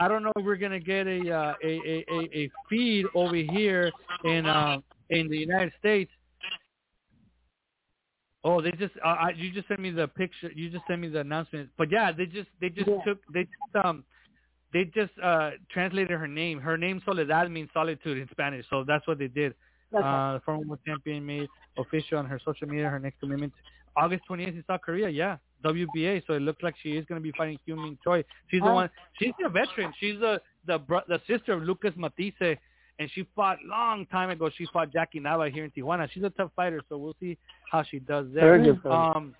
I don't know if we're gonna get a uh, a, a, a a feed over here in uh, in the United States. Oh, they just uh, I, you just sent me the picture. You just sent me the announcement. But yeah, they just they just Yeah. took they just um they just uh translated her name. Her name Soledad means solitude in Spanish, so that's what they did. Okay. Uh, the former world champion made official on her social media her next commitment August 28th in South Korea. Yeah, WBA. So it looks like she is going to be fighting Hyun Mi Choi. She's the one. She's a veteran. She's the the bro- the sister of Lucas Matthysse, and she fought long time ago. She fought Jackie Nava here in Tijuana. She's a tough fighter, so we'll see how she does there. Very good. Um,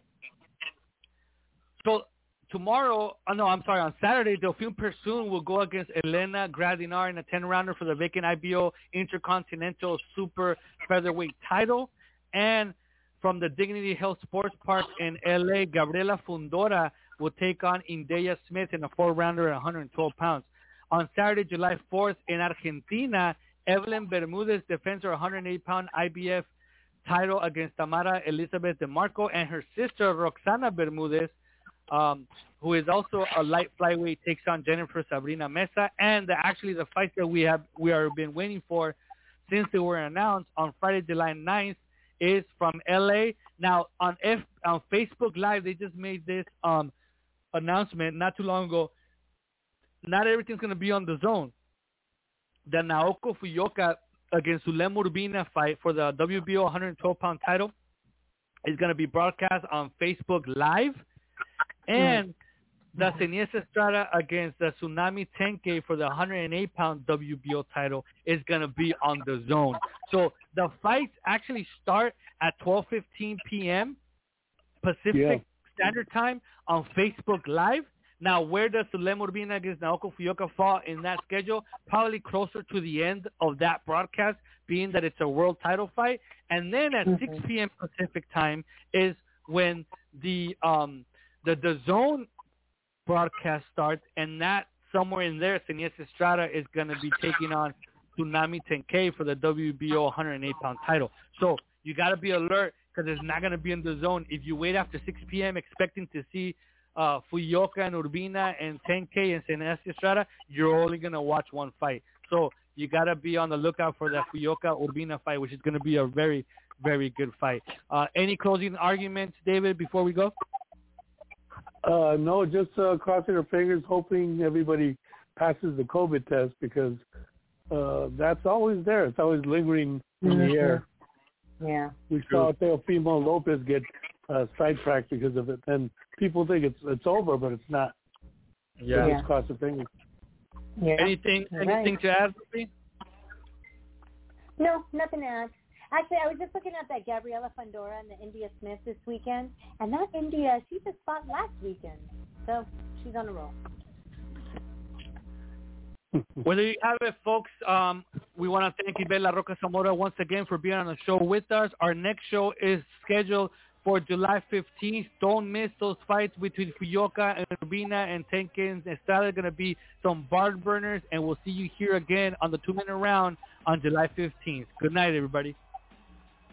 so tomorrow, oh no, I'm sorry, on Saturday, Delfine Persoon will go against Elena Gradinar in a 10-rounder for the vacant IBO Intercontinental Super Featherweight title. And from the Dignity Health Sports Park in LA, Gabriela Fundora will take on Indea Smith in a four-rounder at 112 pounds. On Saturday, July 4th in Argentina, Evelyn Bermudez defends her 108-pound IBF title against Tamara Elizabeth DeMarco and her sister Roxana Bermudez, um, who is also a light flyweight, takes on Jennifer Sabrina Mesa. And the, actually, the fight that we have we are been waiting for since they were announced on Friday, July 9th, is from LA. Now on F on Facebook Live, they just made this um, announcement not too long ago. Not everything's going to be on DAZN. The Naoko Fujioka against Sulem Urbina fight for the WBO 112 pound title is going to be broadcast on Facebook Live, and the Seniesa Estrada against the Tsunami Tenke for the 108 pound WBO title is going to be on DAZN. So the fights actually start at 12:15 p.m. Pacific Yeah. Standard Time on Facebook Live. Now, where does Sulem Urbina against Naoko Fujioka fall in that schedule? Probably closer to the end of that broadcast, being that it's a world title fight. And then at 6 p.m. Pacific Time is when the um, the DAZN broadcast starts, and that somewhere in there, Seniesa Estrada is going to be taking on Tsunami Tenkai for the WBO 108 pound title. So you got to be alert because it's not going to be in DAZN. If you wait after 6 p.m. expecting to see uh, Fujioka and Urbina and 10K and Seniesa Estrada, you're only going to watch one fight. So you got to be on the lookout for that Fujioka Urbina fight, which is going to be a very, very good fight. Uh, any closing arguments, David, before we go? Uh, no, just uh, crossing our fingers, hoping everybody passes the COVID test because uh, that's always there. It's always lingering in the air. Yeah. We saw Teofimo Lopez get uh, sidetracked because of it, and people think it's it's over, but it's not. So Yeah. just cross our fingers. Yeah. Anything, Right. anything to add? Ruby? No, nothing to add. Actually, I was just looking at that Gabriela Fundora and the India Smith this weekend, and that India, she just fought last weekend, so she's on a roll. Whether you have it, folks, um, we want to thank Ibeth Roca Zamora once again for being on the show with us. Our next show is scheduled for July 15th. Don't miss those fights between Fujioka and Urbina and Tenkins. It's going to be some barn burners, and we'll see you here again on the two-minute round on July 15th. Good night, everybody.